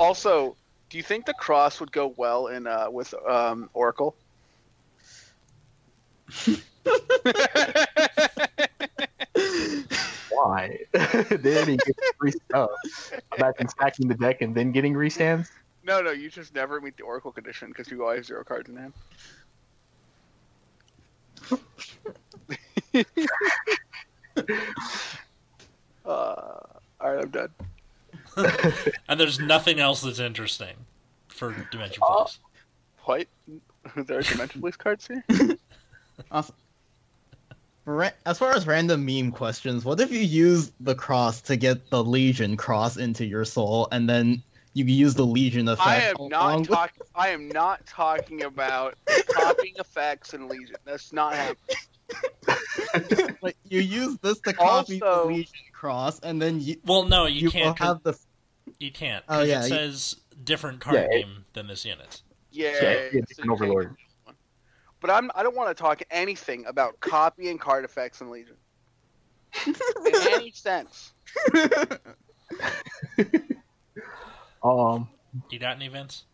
Also, do you think the cross would go well in uh, with um, Oracle? Why? then he gets free stuff. Imagine stacking the deck and then getting restands. no, no, you just never meet the Oracle condition because you always have zero cards in hand. uh, all right, I'm done. And there's nothing else that's interesting for Dimension Uh, Police. What? there are Dimension Police cards here? Awesome. As far as random meme questions, what if you use the cross to get the Legion cross into your soul, and then you use the Legion effect? I am along not with- talking. I am not talking about copying effects in Legion. That's not happening. Like you use this to copy Also- the Legion cross, and then you Well, no, you, you, can't. will 'cause- have the You can't. Oh yeah, it you- says different card Yeah, it- than this unit. Yeah, Yeah, yeah, it's different a overlord. But I'm. I don't want to talk anything about copying card effects in Legion. in any sense. Um, You got any events?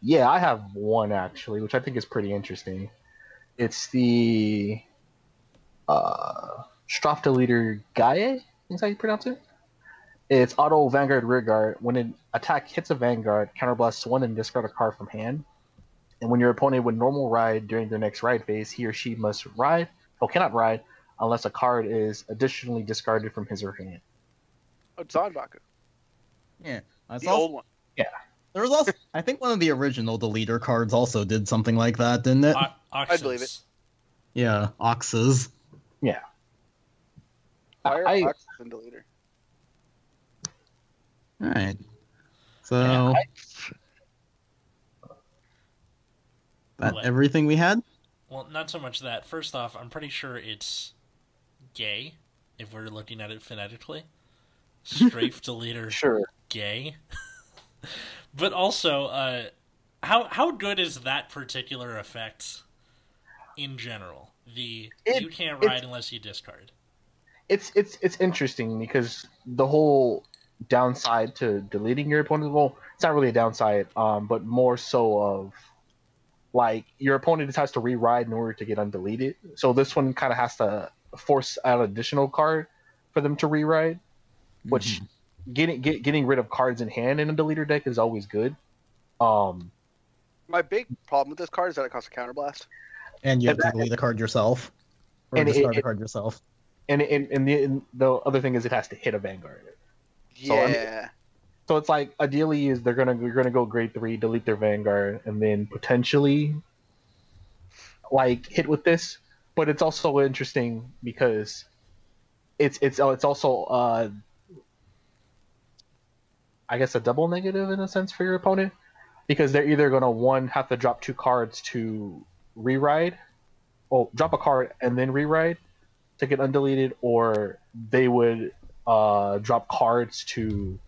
yeah, I have one actually, which I think is pretty interesting. It's the uh, Strafta leader Gaia. Is how you pronounce it? It's auto Vanguard Rearguard. When an attack hits a Vanguard, counterblasts one and discard a card from hand. And when your opponent would normal ride during their next ride phase, he or she must ride or cannot ride unless a card is additionally discarded from his or her hand. Oh, Zonbaku. Yeah, I The saw old one. there was also I think one of the original deleter cards also did something like that, didn't it? O- Oxus. believe it. yeah, Oxes. Fire, I- Ox, and Deleter. All right. So Yeah, that What? everything we had. Well, not so much that. First off, I'm pretty sure it's gay if we're looking at it phonetically. Strafe deleter Sure. gay. but also, uh, how how good is that particular effect in general? The It- you can't ride unless you discard. It's it's it's interesting because the whole downside to deleting your opponent's well it's not really a downside um but more so of like your opponent just has to re-ride in order to get undeleted so this one kind of has to force out an additional card for them to re-ride which getting get, getting rid of cards in hand in a deleter deck is always good um My big problem with this card is that it costs a counterblast. and you have and to that- delete the card yourself, or and it- discard the it- card yourself. And and, and, the, and the other thing is it has to hit a vanguard So, I mean- Yeah. So it's like ideally is they're gonna you're gonna go grade three, delete their vanguard, and then potentially like hit with this. but it's also interesting because it's it's oh, it's also uh, I guess a double negative in a sense for your opponent because they're either gonna one have to drop two cards to re-ride, or drop a card and then re-ride to get undeleted, or they would uh, drop cards to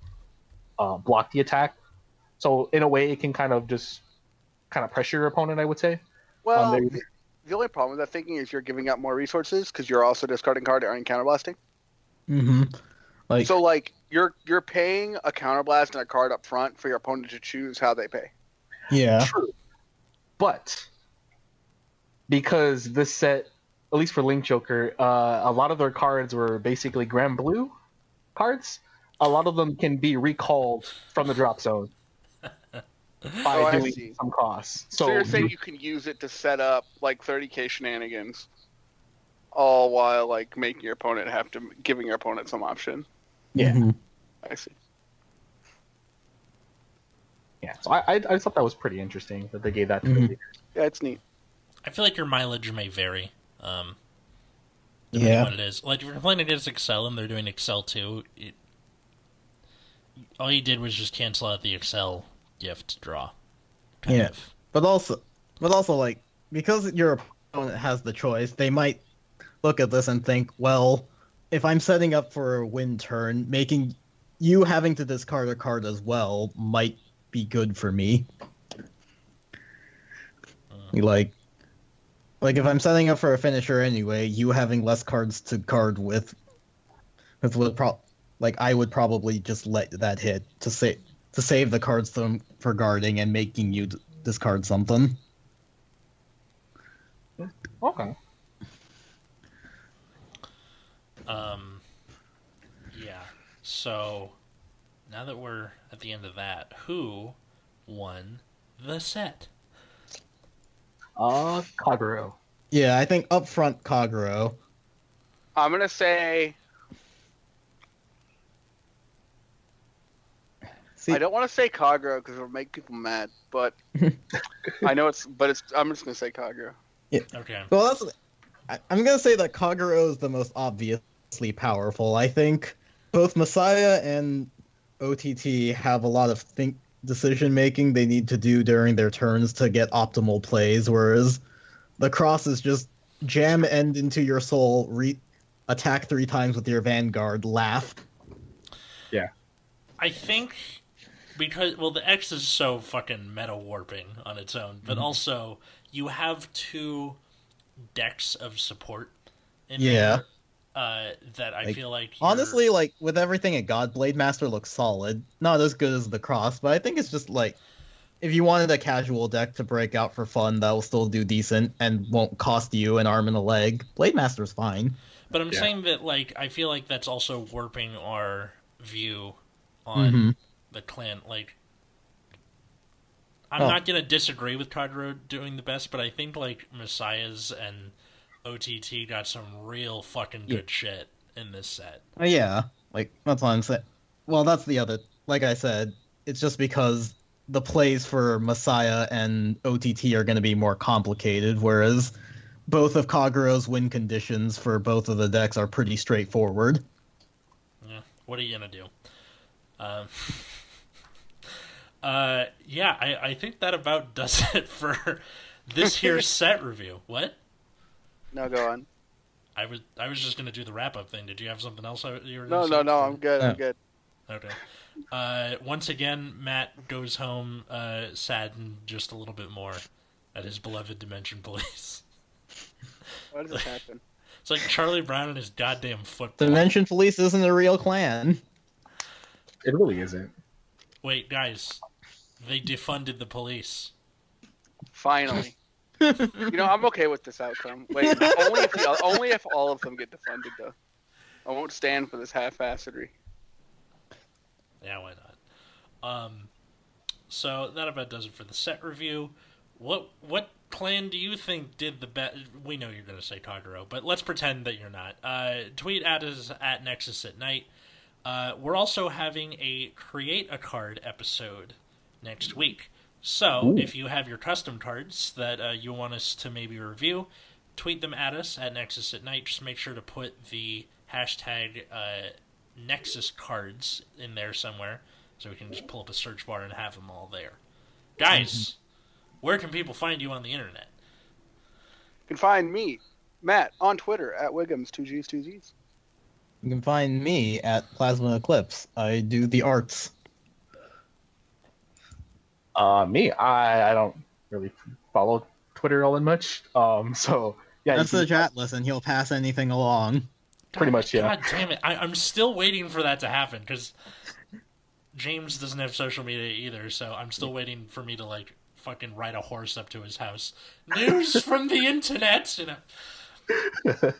uh, block the attack. So in a way, it can kind of just kind of pressure your opponent. I would say. Well, there- the, the only problem with that thinking is you're giving up more resources because you're also discarding card and counterblasting. Mm-hmm. Like So like you're you're paying a counterblast and a card up front for your opponent to choose how they pay. yeah. True. But because this set, at least for Link Joker, uh, a lot of their cards were basically Granblue cards. A lot of them can be recalled from the drop zone by Oh, doing some costs. So, So, you're saying you can use it to set up like 30k shenanigans, all while like making your opponent have to giving your opponent some option. Yeah. Mhm. I see. yeah, so I, I I thought that was pretty interesting that they gave that to the Mhm. league. Yeah, it's neat. I feel like your mileage may vary. Um, Yeah. what it is. Like if you're playing against Accel and they're doing Accel too, it, all you did was just cancel out the Accel gift draw. Kind Yeah. of. But also, but also, like because your opponent has the choice, they might look at this and think, well, if I'm setting up for a win turn, making you having to discard a card as well might be good for me. Like, like if I'm setting up for a finisher anyway, you having less cards to card with, with would pro- like I would probably just let that hit to save to save the cards from for guarding and making you d- discard something. Okay. Um, yeah. So now that we're at the end of that, who won the set? Uh, Kagero. Yeah, I think up front Kagero. I'm gonna say See, I don't want to say Kagero because it'll make people mad, but I know it's. But it's. I'm just gonna say Kagero. Okay. Well, that's. I, I'm gonna say that Kagero is the most obviously powerful. I think both Messiah and OTT have a lot of think decision making they need to do during their turns to get optimal plays, whereas the cross is just jam end into your soul, re- attack three times with your vanguard, laugh. Yeah. I think because well the X is so fucking meta warping on its own, but mm-hmm. also you have two decks of support in Yeah. there, uh, that I Like, feel like you're- Honestly, like with everything at God, Blade Master looks solid. Not as good as the cross, but I think it's just like if you wanted a casual deck to break out for fun that will still do decent and won't cost you an arm and a leg, Blade Master's fine. But I'm Yeah. saying that like I feel like that's also warping our view on Mhm. the clan. Like, I'm Oh. not gonna disagree with Kagero doing the best, but I think like Messiahs and OTT got some real fucking Yeah. good shit in this set. Uh, yeah, like that's what I'm saying. Well, that's the other. Like I said, it's just because the plays for Messiah and OTT are going to be more complicated, whereas both of Kagero's win conditions for both of the decks are pretty straightforward. Yeah, what are you gonna do? Um, uh, yeah, I, I think that about does it for this here set review. What? No, go on. I was I was just gonna do the wrap up thing. Did you have something else I- you were No, gonna no, say? no. I'm good. I'm good. Okay. Uh, once again, Matt goes home uh, saddened just a little bit more at his beloved Dimension Police. Why does this happen? It's like Charlie Brown and his goddamn football. Dimension Police isn't a real clan. It really isn't. Wait, guys, they defunded the police. Finally. You know, I'm okay with this outcome. Wait, only if the, only if all of them get defunded, though. I won't stand for this half-assery. Yeah, why not? Um, so that about does it for the set review. What what clan do you think did the best? We know you're going to say Kagero, but let's pretend that you're not. Uh, tweet at us at Nexus at night. Uh, we're also having a create a card episode next week. So Ooh. if you have your custom cards that uh, you want us to maybe review, tweet them at us at Nexus at Night. Just make sure to put the hashtag uh, Nexus cards in there somewhere, so we can just pull up a search bar and have them all there. Guys, where can people find you on the internet? You can find me, Matt, on Twitter at Wiggums, two G's, two Z's. You can find me at Plasma Eclipse. I do the arts. Uh, me, I I don't really follow Twitter all that much. Um, so yeah, That's the chat listen. He'll pass anything along. Pretty much, yeah. God damn it! I, I'm still waiting for that to happen because James doesn't have social media either, so I'm still waiting for me to like fucking ride a horse up to his house. News from the internet, you know.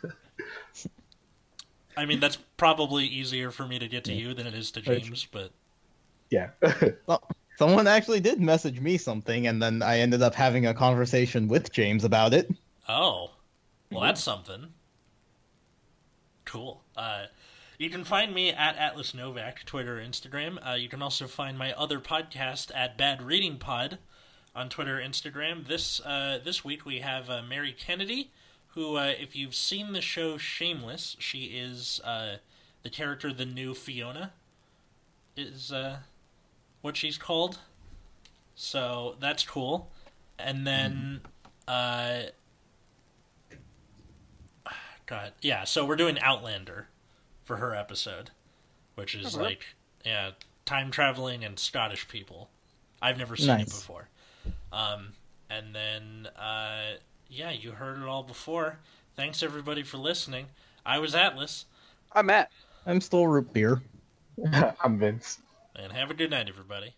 I mean, that's probably easier for me to get to you than it is to James, but yeah. Well, someone actually did message me something, and then I ended up having a conversation with James about it. Oh, well, that's something. Cool. Uh, you can find me at Atlas Novak, Twitter, Instagram. Uh, you can also find my other podcast at Bad Reading Pod on Twitter, Instagram. This uh, this week we have uh, Mary Kennedy, who, uh, if you've seen the show Shameless, she is uh, the character, the new Fiona, is uh, what she's called. So that's cool. And then. Uh, God, yeah. So we're doing Outlander for her episode, which is Okay. like, yeah, time traveling and Scottish people. I've never seen it before. Um, and then, uh, yeah, you heard it all before. Thanks everybody for listening. I was Atlas, I'm Matt. I'm still root beer. I'm Vince. And have a good night, everybody.